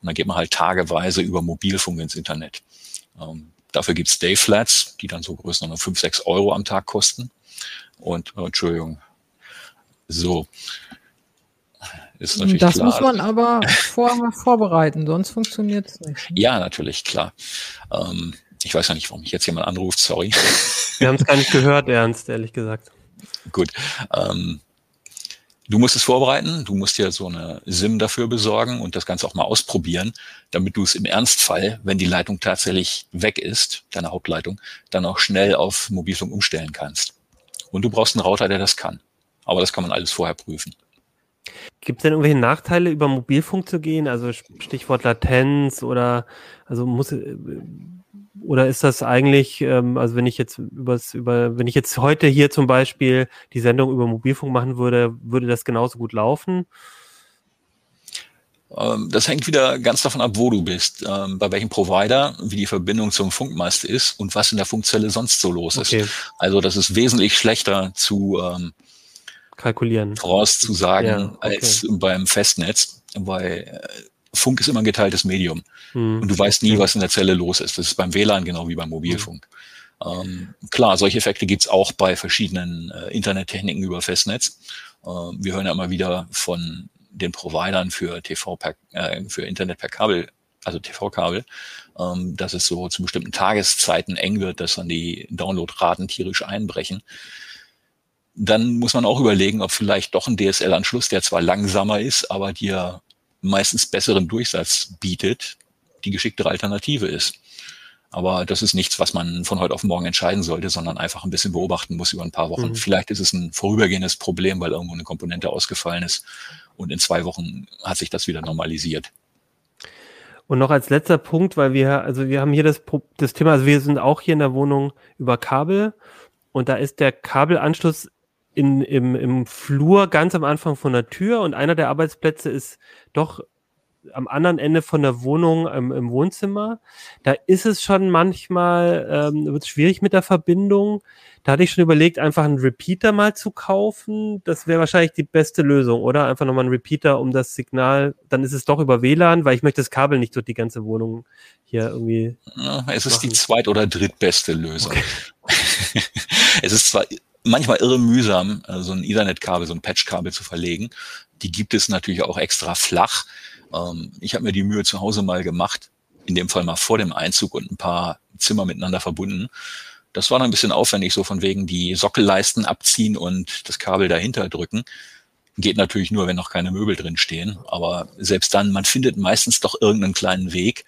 Und dann geht man halt tageweise über Mobilfunk ins Internet. Ähm, dafür gibt's Dayflats, die dann so größer 5, 6 Euro am Tag kosten. Und, äh, Entschuldigung, so,
ist natürlich das klar. muss man aber vorher vorbereiten, sonst funktioniert es nicht.
Ja, natürlich, klar. Ähm, ich weiß ja nicht, warum mich jetzt jemand anruft, sorry.
Wir haben es gar nicht gehört, Ernst, ehrlich gesagt.
Gut. Ähm, du musst es vorbereiten, du musst dir so eine SIM dafür besorgen und das Ganze auch mal ausprobieren, damit du es im Ernstfall, wenn die Leitung tatsächlich weg ist, deine Hauptleitung, dann auch schnell auf Mobilfunk umstellen kannst. Und du brauchst einen Router, der das kann. Aber das kann man alles vorher prüfen.
Gibt es denn irgendwelche Nachteile, über Mobilfunk zu gehen? Also Stichwort Latenz oder also muss äh, oder ist das eigentlich, ähm, also wenn ich jetzt übers, über, wenn ich jetzt heute hier zum Beispiel die Sendung über Mobilfunk machen würde, würde das genauso gut laufen?
Ähm, das hängt wieder ganz davon ab, wo du bist, ähm, bei welchem Provider, wie die Verbindung zum Funkmast ist und was in der Funkzelle sonst so los ist. Okay. Also das ist wesentlich schlechter zu ähm,
kalkulieren.
Vorauszusagen ja, okay. als beim Festnetz, weil äh, Funk ist immer ein geteiltes Medium. Hm, und du weißt nie, was in der Zelle los ist. Das ist beim WLAN genau wie beim Mobilfunk. Hm. Ähm, klar, solche Effekte gibt's auch bei verschiedenen äh, Internettechniken über Festnetz. Äh, wir hören ja immer wieder von den Providern für TV per, äh, für Internet per Kabel, also TV-Kabel, ähm, dass es so zu bestimmten Tageszeiten eng wird, dass dann die Downloadraten tierisch einbrechen dann muss man auch überlegen, ob vielleicht doch ein DSL-Anschluss, der zwar langsamer ist, aber dir meistens besseren Durchsatz bietet, die geschicktere Alternative ist. Aber das ist nichts, was man von heute auf morgen entscheiden sollte, sondern einfach ein bisschen beobachten muss über ein paar Wochen. Mhm. Vielleicht ist es ein vorübergehendes Problem, weil irgendwo eine Komponente ausgefallen ist und in zwei Wochen hat sich das wieder normalisiert.
Und noch als letzter Punkt, weil wir, also wir haben hier das, das Thema, also wir sind auch hier in der Wohnung über Kabel und da ist der Kabelanschluss in, im, im Flur ganz am Anfang von der Tür und einer der Arbeitsplätze ist doch am anderen Ende von der Wohnung im, im Wohnzimmer. Da ist es schon manchmal, ähm, wird es schwierig mit der Verbindung. Da hatte ich schon überlegt, einfach einen Repeater mal zu kaufen. Das wäre wahrscheinlich die beste Lösung, oder? Einfach nochmal einen Repeater, um das Signal, dann ist es doch über WLAN, weil ich möchte das Kabel nicht durch die ganze Wohnung hier irgendwie.
Ja, es ist machen. die zweit- oder drittbeste Lösung. Okay. es ist zwar manchmal irre mühsam, äh, so ein Ethernet-Kabel, so ein Patch-Kabel zu verlegen. Die gibt es natürlich auch extra flach. Ähm, ich habe mir die Mühe zu Hause mal gemacht, in dem Fall mal vor dem Einzug und ein paar Zimmer miteinander verbunden. Das war dann ein bisschen aufwendig, so von wegen die Sockelleisten abziehen und das Kabel dahinter drücken. Geht natürlich nur, wenn noch keine Möbel drin stehen. Aber selbst dann, man findet meistens doch irgendeinen kleinen Weg.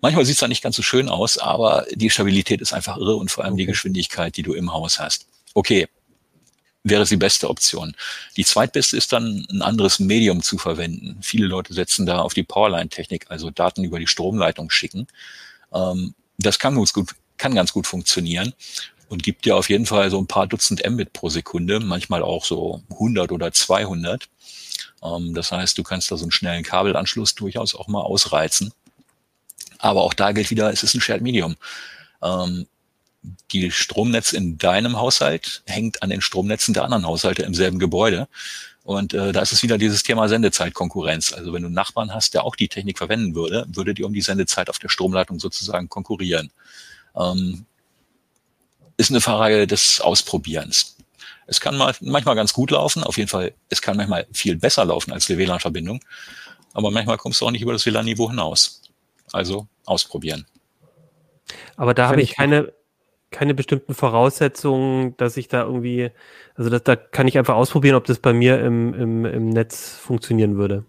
Manchmal sieht es dann nicht ganz so schön aus, aber die Stabilität ist einfach irre und vor allem okay. die Geschwindigkeit, die du im Haus hast okay, wäre die beste Option. Die zweitbeste ist dann ein anderes Medium zu verwenden. Viele Leute setzen da auf die Powerline-Technik, also Daten über die Stromleitung schicken. Ähm, das kann ganz gut, kann ganz gut funktionieren und gibt dir auf jeden Fall so ein paar Dutzend Mbit pro Sekunde, manchmal auch so 100 oder 200. Ähm, das heißt, du kannst da so einen schnellen Kabelanschluss durchaus auch mal ausreizen. Aber auch da gilt wieder, es ist ein Shared Medium. Ähm, die Stromnetz in deinem Haushalt hängt an den Stromnetzen der anderen Haushalte im selben Gebäude. Und äh, da ist es wieder dieses Thema Sendezeitkonkurrenz. Also wenn du einen Nachbarn hast, der auch die Technik verwenden würde, würde die um die Sendezeit auf der Stromleitung sozusagen konkurrieren. Ähm, ist eine Frage des Ausprobierens. Es kann mal, manchmal ganz gut laufen, auf jeden Fall, es kann manchmal viel besser laufen als die WLAN-Verbindung, aber manchmal kommst du auch nicht über das WLAN-Niveau hinaus. Also ausprobieren.
Aber da habe ich keine, keine bestimmten Voraussetzungen, dass ich da irgendwie, also das, da kann ich einfach ausprobieren, ob das bei mir im, im, im Netz funktionieren würde.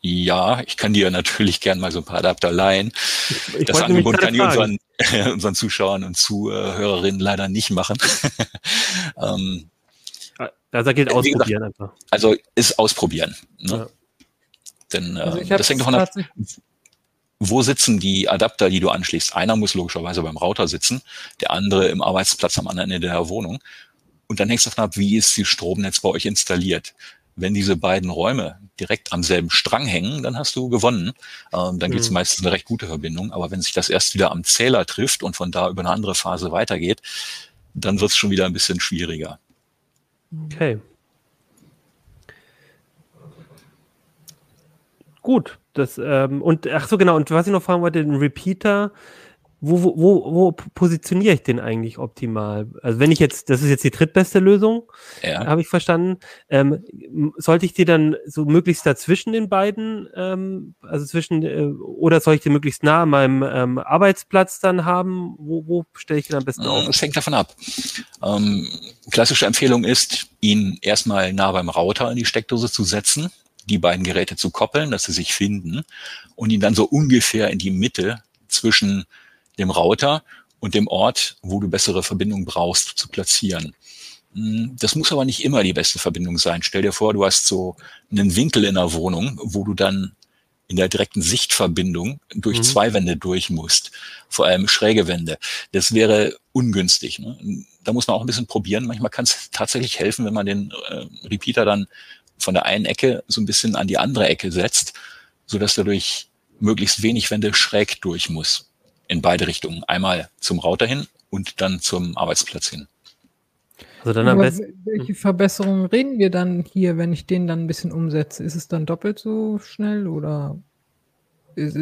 Ja, ich kann dir natürlich gern mal so ein paar Adapter leihen. Ich, ich das Angebot kann ich unseren, unseren Zuschauern und Zuhörerinnen leider nicht machen.
ähm, also gilt ausprobieren gesagt, einfach.
Also ist ausprobieren. Ne? Ja. Denn äh, also das hängt davon ab, wo sitzen die Adapter, die du anschließt? Einer muss logischerweise beim Router sitzen, der andere im Arbeitsplatz am anderen Ende der Wohnung. Und dann hängt es davon ab, wie ist die Stromnetz bei euch installiert. Wenn diese beiden Räume direkt am selben Strang hängen, dann hast du gewonnen. Ähm, dann mhm. gibt es meistens eine recht gute Verbindung. Aber wenn sich das erst wieder am Zähler trifft und von da über eine andere Phase weitergeht, dann wird es schon wieder ein bisschen schwieriger.
Okay. Gut, das, ähm, und ach so, genau, und was ich noch fragen wollte, den Repeater, wo, wo, wo, wo positioniere ich den eigentlich optimal? Also wenn ich jetzt, das ist jetzt die drittbeste Lösung, ja. habe ich verstanden. Ähm, sollte ich die dann so möglichst dazwischen den beiden, ähm, also zwischen, äh, oder soll ich den möglichst nah an meinem ähm, Arbeitsplatz dann haben? Wo, wo stelle ich den am besten auf?
Es hängt davon ab. Ähm, klassische Empfehlung ist, ihn erstmal nah beim Router in die Steckdose zu setzen die beiden Geräte zu koppeln, dass sie sich finden und ihn dann so ungefähr in die Mitte zwischen dem Router und dem Ort, wo du bessere Verbindung brauchst, zu platzieren. Hm, das muss aber nicht immer die beste Verbindung sein. Stell dir vor, du hast so einen Winkel in der Wohnung, wo du dann in der direkten Sichtverbindung durch mhm. zwei Wände durch musst, vor allem schräge Wände. Das wäre ungünstig. Ne? Da muss man auch ein bisschen probieren. Manchmal kann es tatsächlich helfen, wenn man den äh, Repeater dann von der einen Ecke so ein bisschen an die andere Ecke setzt, so dass dadurch möglichst wenig Wände schräg durch muss. In beide Richtungen. Einmal zum Router hin und dann zum Arbeitsplatz hin.
Also dann am besten. Welche Verbesserungen reden wir dann hier, wenn ich den dann ein bisschen umsetze? Ist es dann doppelt so schnell oder?
Das,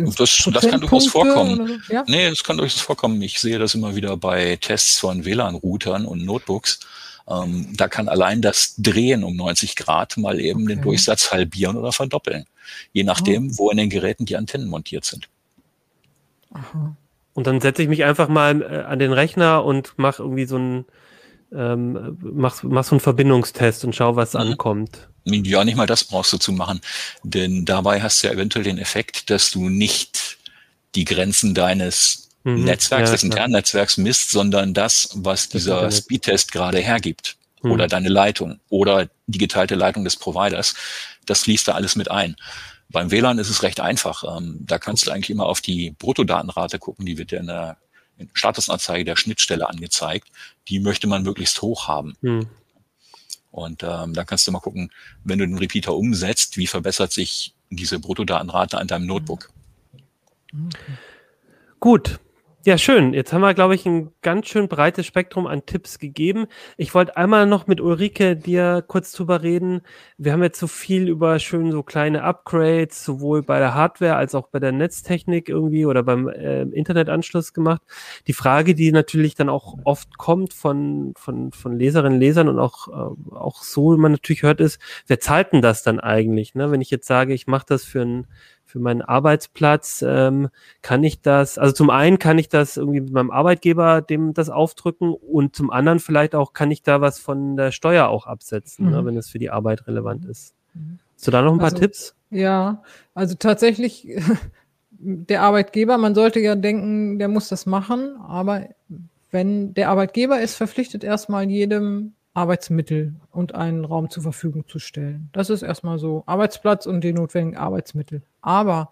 das kann durchaus vorkommen. So? Ja? Nee, das kann durchaus vorkommen. Ich sehe das immer wieder bei Tests von WLAN-Routern und Notebooks, ähm, da kann allein das Drehen um 90 Grad mal eben okay. den Durchsatz halbieren oder verdoppeln. Je nachdem, oh. wo in den Geräten die Antennen montiert sind.
Aha. Und dann setze ich mich einfach mal äh, an den Rechner und mache irgendwie so einen ähm, mach, mach so einen Verbindungstest und schau, was mhm. ankommt.
Ja, nicht mal das brauchst du zu machen, denn dabei hast du ja eventuell den Effekt, dass du nicht die Grenzen deines mhm. Netzwerks, ja, des internen Netzwerks misst, sondern das, was dieser Speedtest gerade hergibt. Mhm. Oder deine Leitung oder die geteilte Leitung des Providers. Das fließt da alles mit ein. Beim WLAN ist es recht einfach. Ähm, da kannst du eigentlich immer auf die Bruttodatenrate gucken, die wird ja in der Statusanzeige der Schnittstelle angezeigt. Die möchte man möglichst hoch haben. Mhm. Und ähm, da kannst du mal gucken, wenn du den Repeater umsetzt, wie verbessert sich diese Bruttodatenrate an deinem Notebook.
Okay. Gut, ja, schön. Jetzt haben wir, glaube ich, ein ganz schön breites Spektrum an Tipps gegeben. Ich wollte einmal noch mit Ulrike dir kurz drüber reden. Wir haben jetzt so viel über schön so kleine Upgrades, sowohl bei der Hardware als auch bei der Netztechnik irgendwie oder beim äh, Internetanschluss gemacht. Die Frage, die natürlich dann auch oft kommt von, von, von Leserinnen, Lesern und auch, äh, auch so, wie man natürlich hört, ist, wer zahlt denn das dann eigentlich? Ne? Wenn ich jetzt sage, ich mache das für ein für meinen Arbeitsplatz, ähm, kann ich das, also zum einen kann ich das irgendwie mit meinem Arbeitgeber dem das aufdrücken und zum anderen vielleicht auch kann ich da was von der Steuer auch absetzen, ne, mhm. ne, wenn es für die Arbeit relevant ist. Mhm. Hast du da noch ein paar
also,
Tipps?
Ja, also tatsächlich der Arbeitgeber, man sollte ja denken, der muss das machen, aber wenn der Arbeitgeber ist verpflichtet, erstmal jedem Arbeitsmittel und einen Raum zur Verfügung zu stellen. Das ist erstmal so Arbeitsplatz und die notwendigen Arbeitsmittel. Aber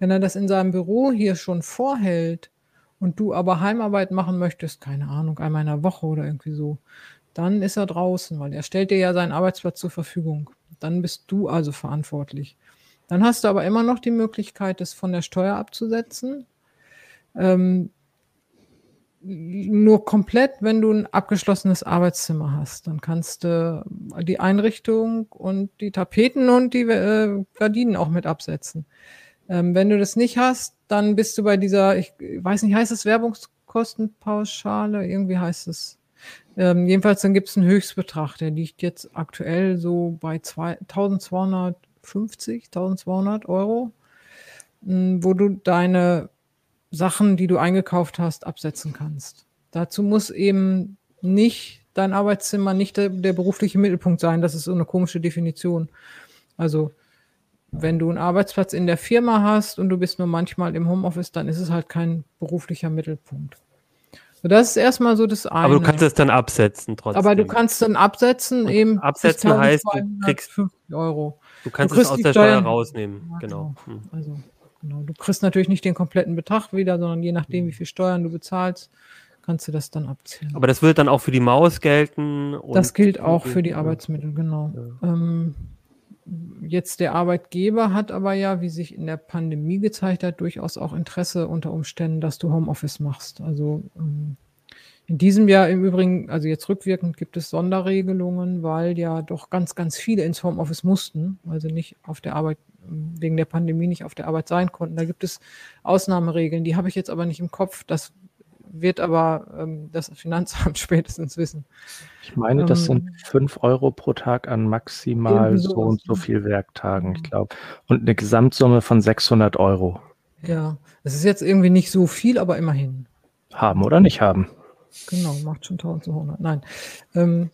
wenn er das in seinem Büro hier schon vorhält und du aber Heimarbeit machen möchtest, keine Ahnung, einmal in der Woche oder irgendwie so, dann ist er draußen, weil er stellt dir ja seinen Arbeitsplatz zur Verfügung. Dann bist du also verantwortlich. Dann hast du aber immer noch die Möglichkeit, das von der Steuer abzusetzen. Ähm, nur komplett, wenn du ein abgeschlossenes Arbeitszimmer hast. Dann kannst du die Einrichtung und die Tapeten und die äh, Gardinen auch mit absetzen. Ähm, wenn du das nicht hast, dann bist du bei dieser, ich weiß nicht, heißt es Werbungskostenpauschale? Irgendwie heißt es. Ähm, jedenfalls, dann gibt es einen Höchstbetrag, der liegt jetzt aktuell so bei 1250, 1200 Euro, hm, wo du deine Sachen, die du eingekauft hast, absetzen kannst. Dazu muss eben nicht dein Arbeitszimmer, nicht der, der berufliche Mittelpunkt sein. Das ist so eine komische Definition. Also, wenn du einen Arbeitsplatz in der Firma hast und du bist nur manchmal im Homeoffice, dann ist es halt kein beruflicher Mittelpunkt. So, das ist erstmal so das eine.
Aber du kannst es dann absetzen
trotzdem. Aber du kannst dann absetzen und eben.
Absetzen heißt, du kriegst
Euro.
Du kannst du es aus der Steuer rausnehmen. Ja, genau. genau. Hm.
Also Genau. Du kriegst natürlich nicht den kompletten Betrag wieder, sondern je nachdem, wie viel Steuern du bezahlst, kannst du das dann abziehen.
Aber das wird dann auch für die Maus gelten?
das gilt auch für die Arbeitsmittel, genau. Ja. Ähm, jetzt der Arbeitgeber hat aber ja, wie sich in der Pandemie gezeigt hat, durchaus auch Interesse unter Umständen, dass du Homeoffice machst. Also ähm, in diesem Jahr im Übrigen, also jetzt rückwirkend, gibt es Sonderregelungen, weil ja doch ganz, ganz viele ins Homeoffice mussten, also nicht auf der Arbeit wegen der Pandemie nicht auf der Arbeit sein konnten. Da gibt es Ausnahmeregeln, die habe ich jetzt aber nicht im Kopf. Das wird aber ähm, das Finanzamt spätestens wissen.
Ich meine, das ähm, sind 5 Euro pro Tag an maximal so und so viel Werktagen, ich glaube. Und eine Gesamtsumme von 600 Euro.
Ja, es ist jetzt irgendwie nicht so viel, aber immerhin.
Haben oder nicht haben.
Genau, macht schon 1200. Nein. Ähm,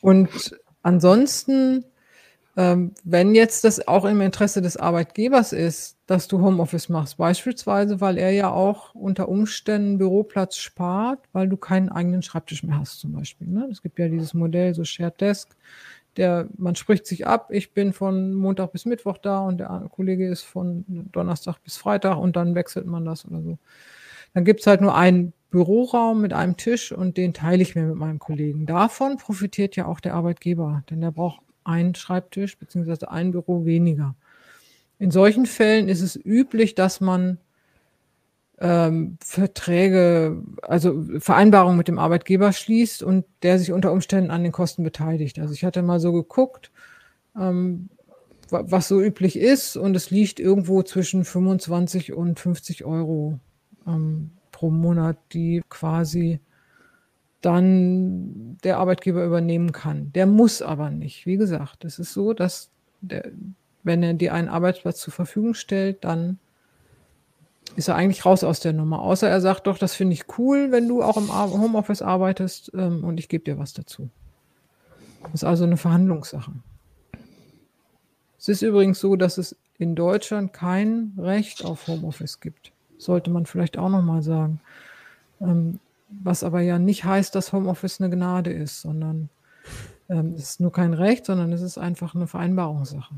und ansonsten ähm, wenn jetzt das auch im Interesse des Arbeitgebers ist, dass du Homeoffice machst, beispielsweise, weil er ja auch unter Umständen Büroplatz spart, weil du keinen eigenen Schreibtisch mehr hast, zum Beispiel. Ne? Es gibt ja dieses Modell, so Shared Desk, der, man spricht sich ab, ich bin von Montag bis Mittwoch da und der Kollege ist von Donnerstag bis Freitag und dann wechselt man das oder so. Dann gibt es halt nur einen Büroraum mit einem Tisch und den teile ich mir mit meinem Kollegen. Davon profitiert ja auch der Arbeitgeber, denn der braucht ein Schreibtisch bzw. ein Büro weniger. In solchen Fällen ist es üblich, dass man ähm, Verträge, also Vereinbarungen mit dem Arbeitgeber schließt und der sich unter Umständen an den Kosten beteiligt. Also ich hatte mal so geguckt, ähm, was so üblich ist und es liegt irgendwo zwischen 25 und 50 Euro ähm, pro Monat, die quasi dann der Arbeitgeber übernehmen kann. Der muss aber nicht. Wie gesagt, es ist so, dass der, wenn er dir einen Arbeitsplatz zur Verfügung stellt, dann ist er eigentlich raus aus der Nummer. Außer er sagt doch, das finde ich cool, wenn du auch im Homeoffice arbeitest ähm, und ich gebe dir was dazu. Das ist also eine Verhandlungssache. Es ist übrigens so, dass es in Deutschland kein Recht auf Homeoffice gibt. Sollte man vielleicht auch nochmal sagen. Ähm, was aber ja nicht heißt, dass Homeoffice eine Gnade ist, sondern ähm, es ist nur kein Recht, sondern es ist einfach eine Vereinbarungssache.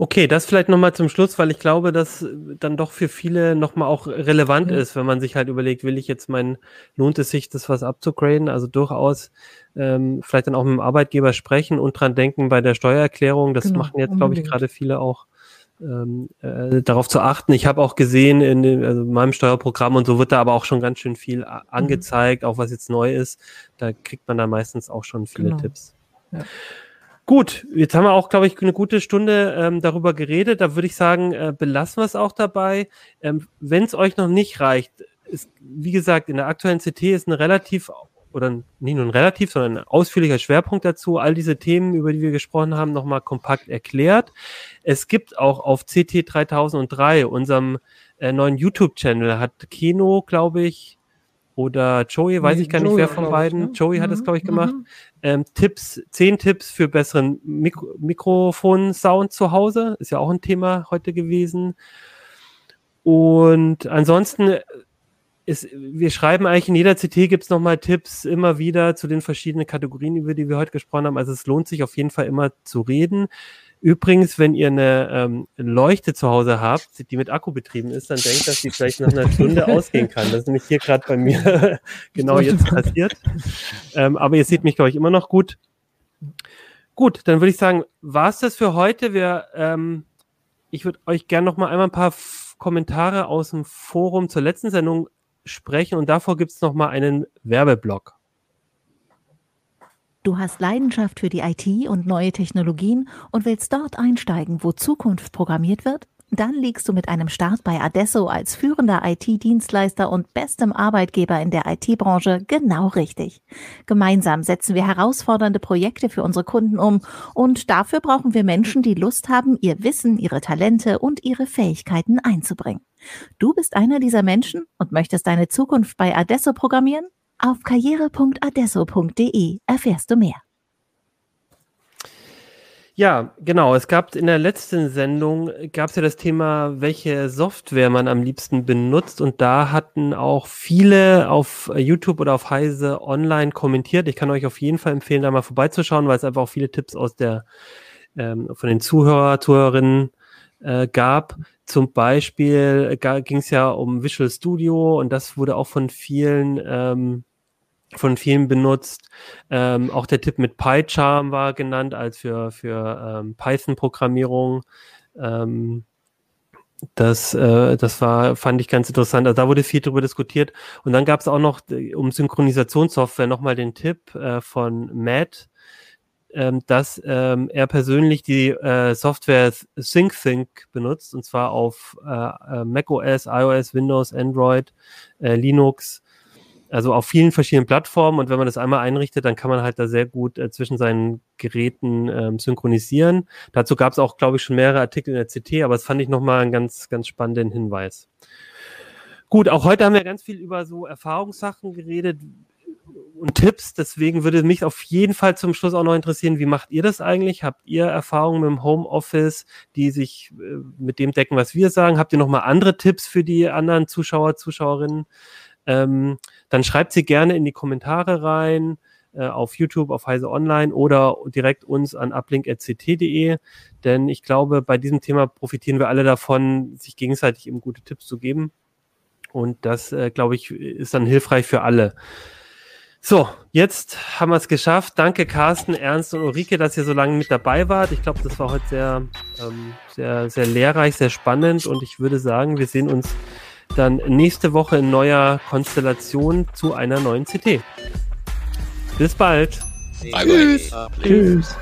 Okay, das vielleicht nochmal zum Schluss, weil ich glaube, dass dann doch für viele nochmal auch relevant ist, wenn man sich halt überlegt, will ich jetzt meinen, lohnt es sich, das was abzugraden? Also durchaus ähm, vielleicht dann auch mit dem Arbeitgeber sprechen und dran denken bei der Steuererklärung. Das genau, machen jetzt, glaube ich, gerade viele auch ähm, äh, darauf zu achten. Ich habe auch gesehen in, dem, also in meinem Steuerprogramm und so wird da aber auch schon ganz schön viel mhm. angezeigt, mhm. auch was jetzt neu ist. Da kriegt man da meistens auch schon viele genau. Tipps. Ja. Gut, jetzt haben wir auch, glaube ich, eine gute Stunde ähm, darüber geredet. Da würde ich sagen, äh, belassen wir es auch dabei. Ähm, Wenn es euch noch nicht reicht, ist, wie gesagt, in der aktuellen CT ist eine relativ oder nicht nur ein relativ, sondern ein ausführlicher Schwerpunkt dazu, all diese Themen, über die wir gesprochen haben, nochmal kompakt erklärt. Es gibt auch auf CT 3003, unserem äh, neuen YouTube-Channel, hat Kino, glaube ich, oder Joey, weiß nee, ich gar Joey, nicht, wer von beiden, ich, ne? Joey mhm. hat es, glaube ich, gemacht, mhm. ähm, Tipps, zehn Tipps für besseren Mik Mikrofon-Sound zu Hause, ist ja auch ein Thema heute gewesen. Und ansonsten ist, wir schreiben eigentlich in jeder CT gibt es nochmal Tipps immer wieder zu den verschiedenen Kategorien, über die wir heute gesprochen haben. Also es lohnt sich auf jeden Fall immer zu reden. Übrigens, wenn ihr eine ähm, Leuchte zu Hause habt, die mit Akku betrieben ist, dann denkt, dass die vielleicht nach einer Stunde ausgehen kann. Das ist nämlich hier gerade bei mir genau jetzt passiert. Ähm, aber ihr seht mich, glaube ich, immer noch gut. Gut, dann würde ich sagen, war es das für heute. Wir, ähm, ich würde euch gerne noch mal einmal ein paar Kommentare aus dem Forum zur letzten Sendung sprechen und davor gibt es nochmal einen Werbeblock.
Du hast Leidenschaft für die IT und neue Technologien und willst dort einsteigen, wo Zukunft programmiert wird? Dann liegst du mit einem Start bei Adesso als führender IT-Dienstleister und bestem Arbeitgeber in der IT-Branche genau richtig. Gemeinsam setzen wir herausfordernde Projekte für unsere Kunden um und dafür brauchen wir Menschen, die Lust haben, ihr Wissen, ihre Talente und ihre Fähigkeiten einzubringen. Du bist einer dieser Menschen und möchtest deine Zukunft bei Adesso programmieren? Auf karriere.adesso.de erfährst du mehr.
Ja, genau. Es gab in der letzten Sendung gab es ja das Thema, welche Software man am liebsten benutzt und da hatten auch viele auf YouTube oder auf Heise online kommentiert. Ich kann euch auf jeden Fall empfehlen, da mal vorbeizuschauen, weil es einfach auch viele Tipps aus der ähm, von den Zuhörer, Zuhörerinnen äh, gab. Zum Beispiel ging es ja um Visual Studio und das wurde auch von vielen ähm, von vielen benutzt. Ähm, auch der Tipp mit PyCharm war genannt als für, für ähm, Python-Programmierung. Ähm, das, äh, das war, fand ich ganz interessant. Also da wurde viel darüber diskutiert. Und dann gab es auch noch äh, um Synchronisationssoftware nochmal den Tipp äh, von Matt, ähm, dass ähm, er persönlich die äh, Software SyncThink benutzt, und zwar auf äh, äh macOS, iOS, Windows, Android, äh, Linux also auf vielen verschiedenen Plattformen und wenn man das einmal einrichtet, dann kann man halt da sehr gut äh, zwischen seinen Geräten ähm, synchronisieren. Dazu gab es auch, glaube ich, schon mehrere Artikel in der CT, aber das fand ich nochmal einen ganz, ganz spannenden Hinweis. Gut, auch heute haben wir ganz viel über so Erfahrungssachen geredet und Tipps. Deswegen würde mich auf jeden Fall zum Schluss auch noch interessieren, wie macht ihr das eigentlich? Habt ihr Erfahrungen mit dem Homeoffice, die sich äh, mit dem decken, was wir sagen? Habt ihr nochmal andere Tipps für die anderen Zuschauer, Zuschauerinnen? ähm, dann schreibt sie gerne in die Kommentare rein äh, auf YouTube, auf Heise Online oder direkt uns an uplink.ct.de, denn ich glaube, bei diesem Thema profitieren wir alle davon, sich gegenseitig eben gute Tipps zu geben. Und das, äh, glaube ich, ist dann hilfreich für alle. So, jetzt haben wir es geschafft. Danke Carsten, Ernst und Ulrike, dass ihr so lange mit dabei wart. Ich glaube, das war heute sehr, ähm, sehr, sehr lehrreich, sehr spannend und ich würde sagen, wir sehen uns dann nächste Woche in neuer Konstellation zu einer neuen CT. Bis bald.
Bye bye. Tschüss. Tschüss.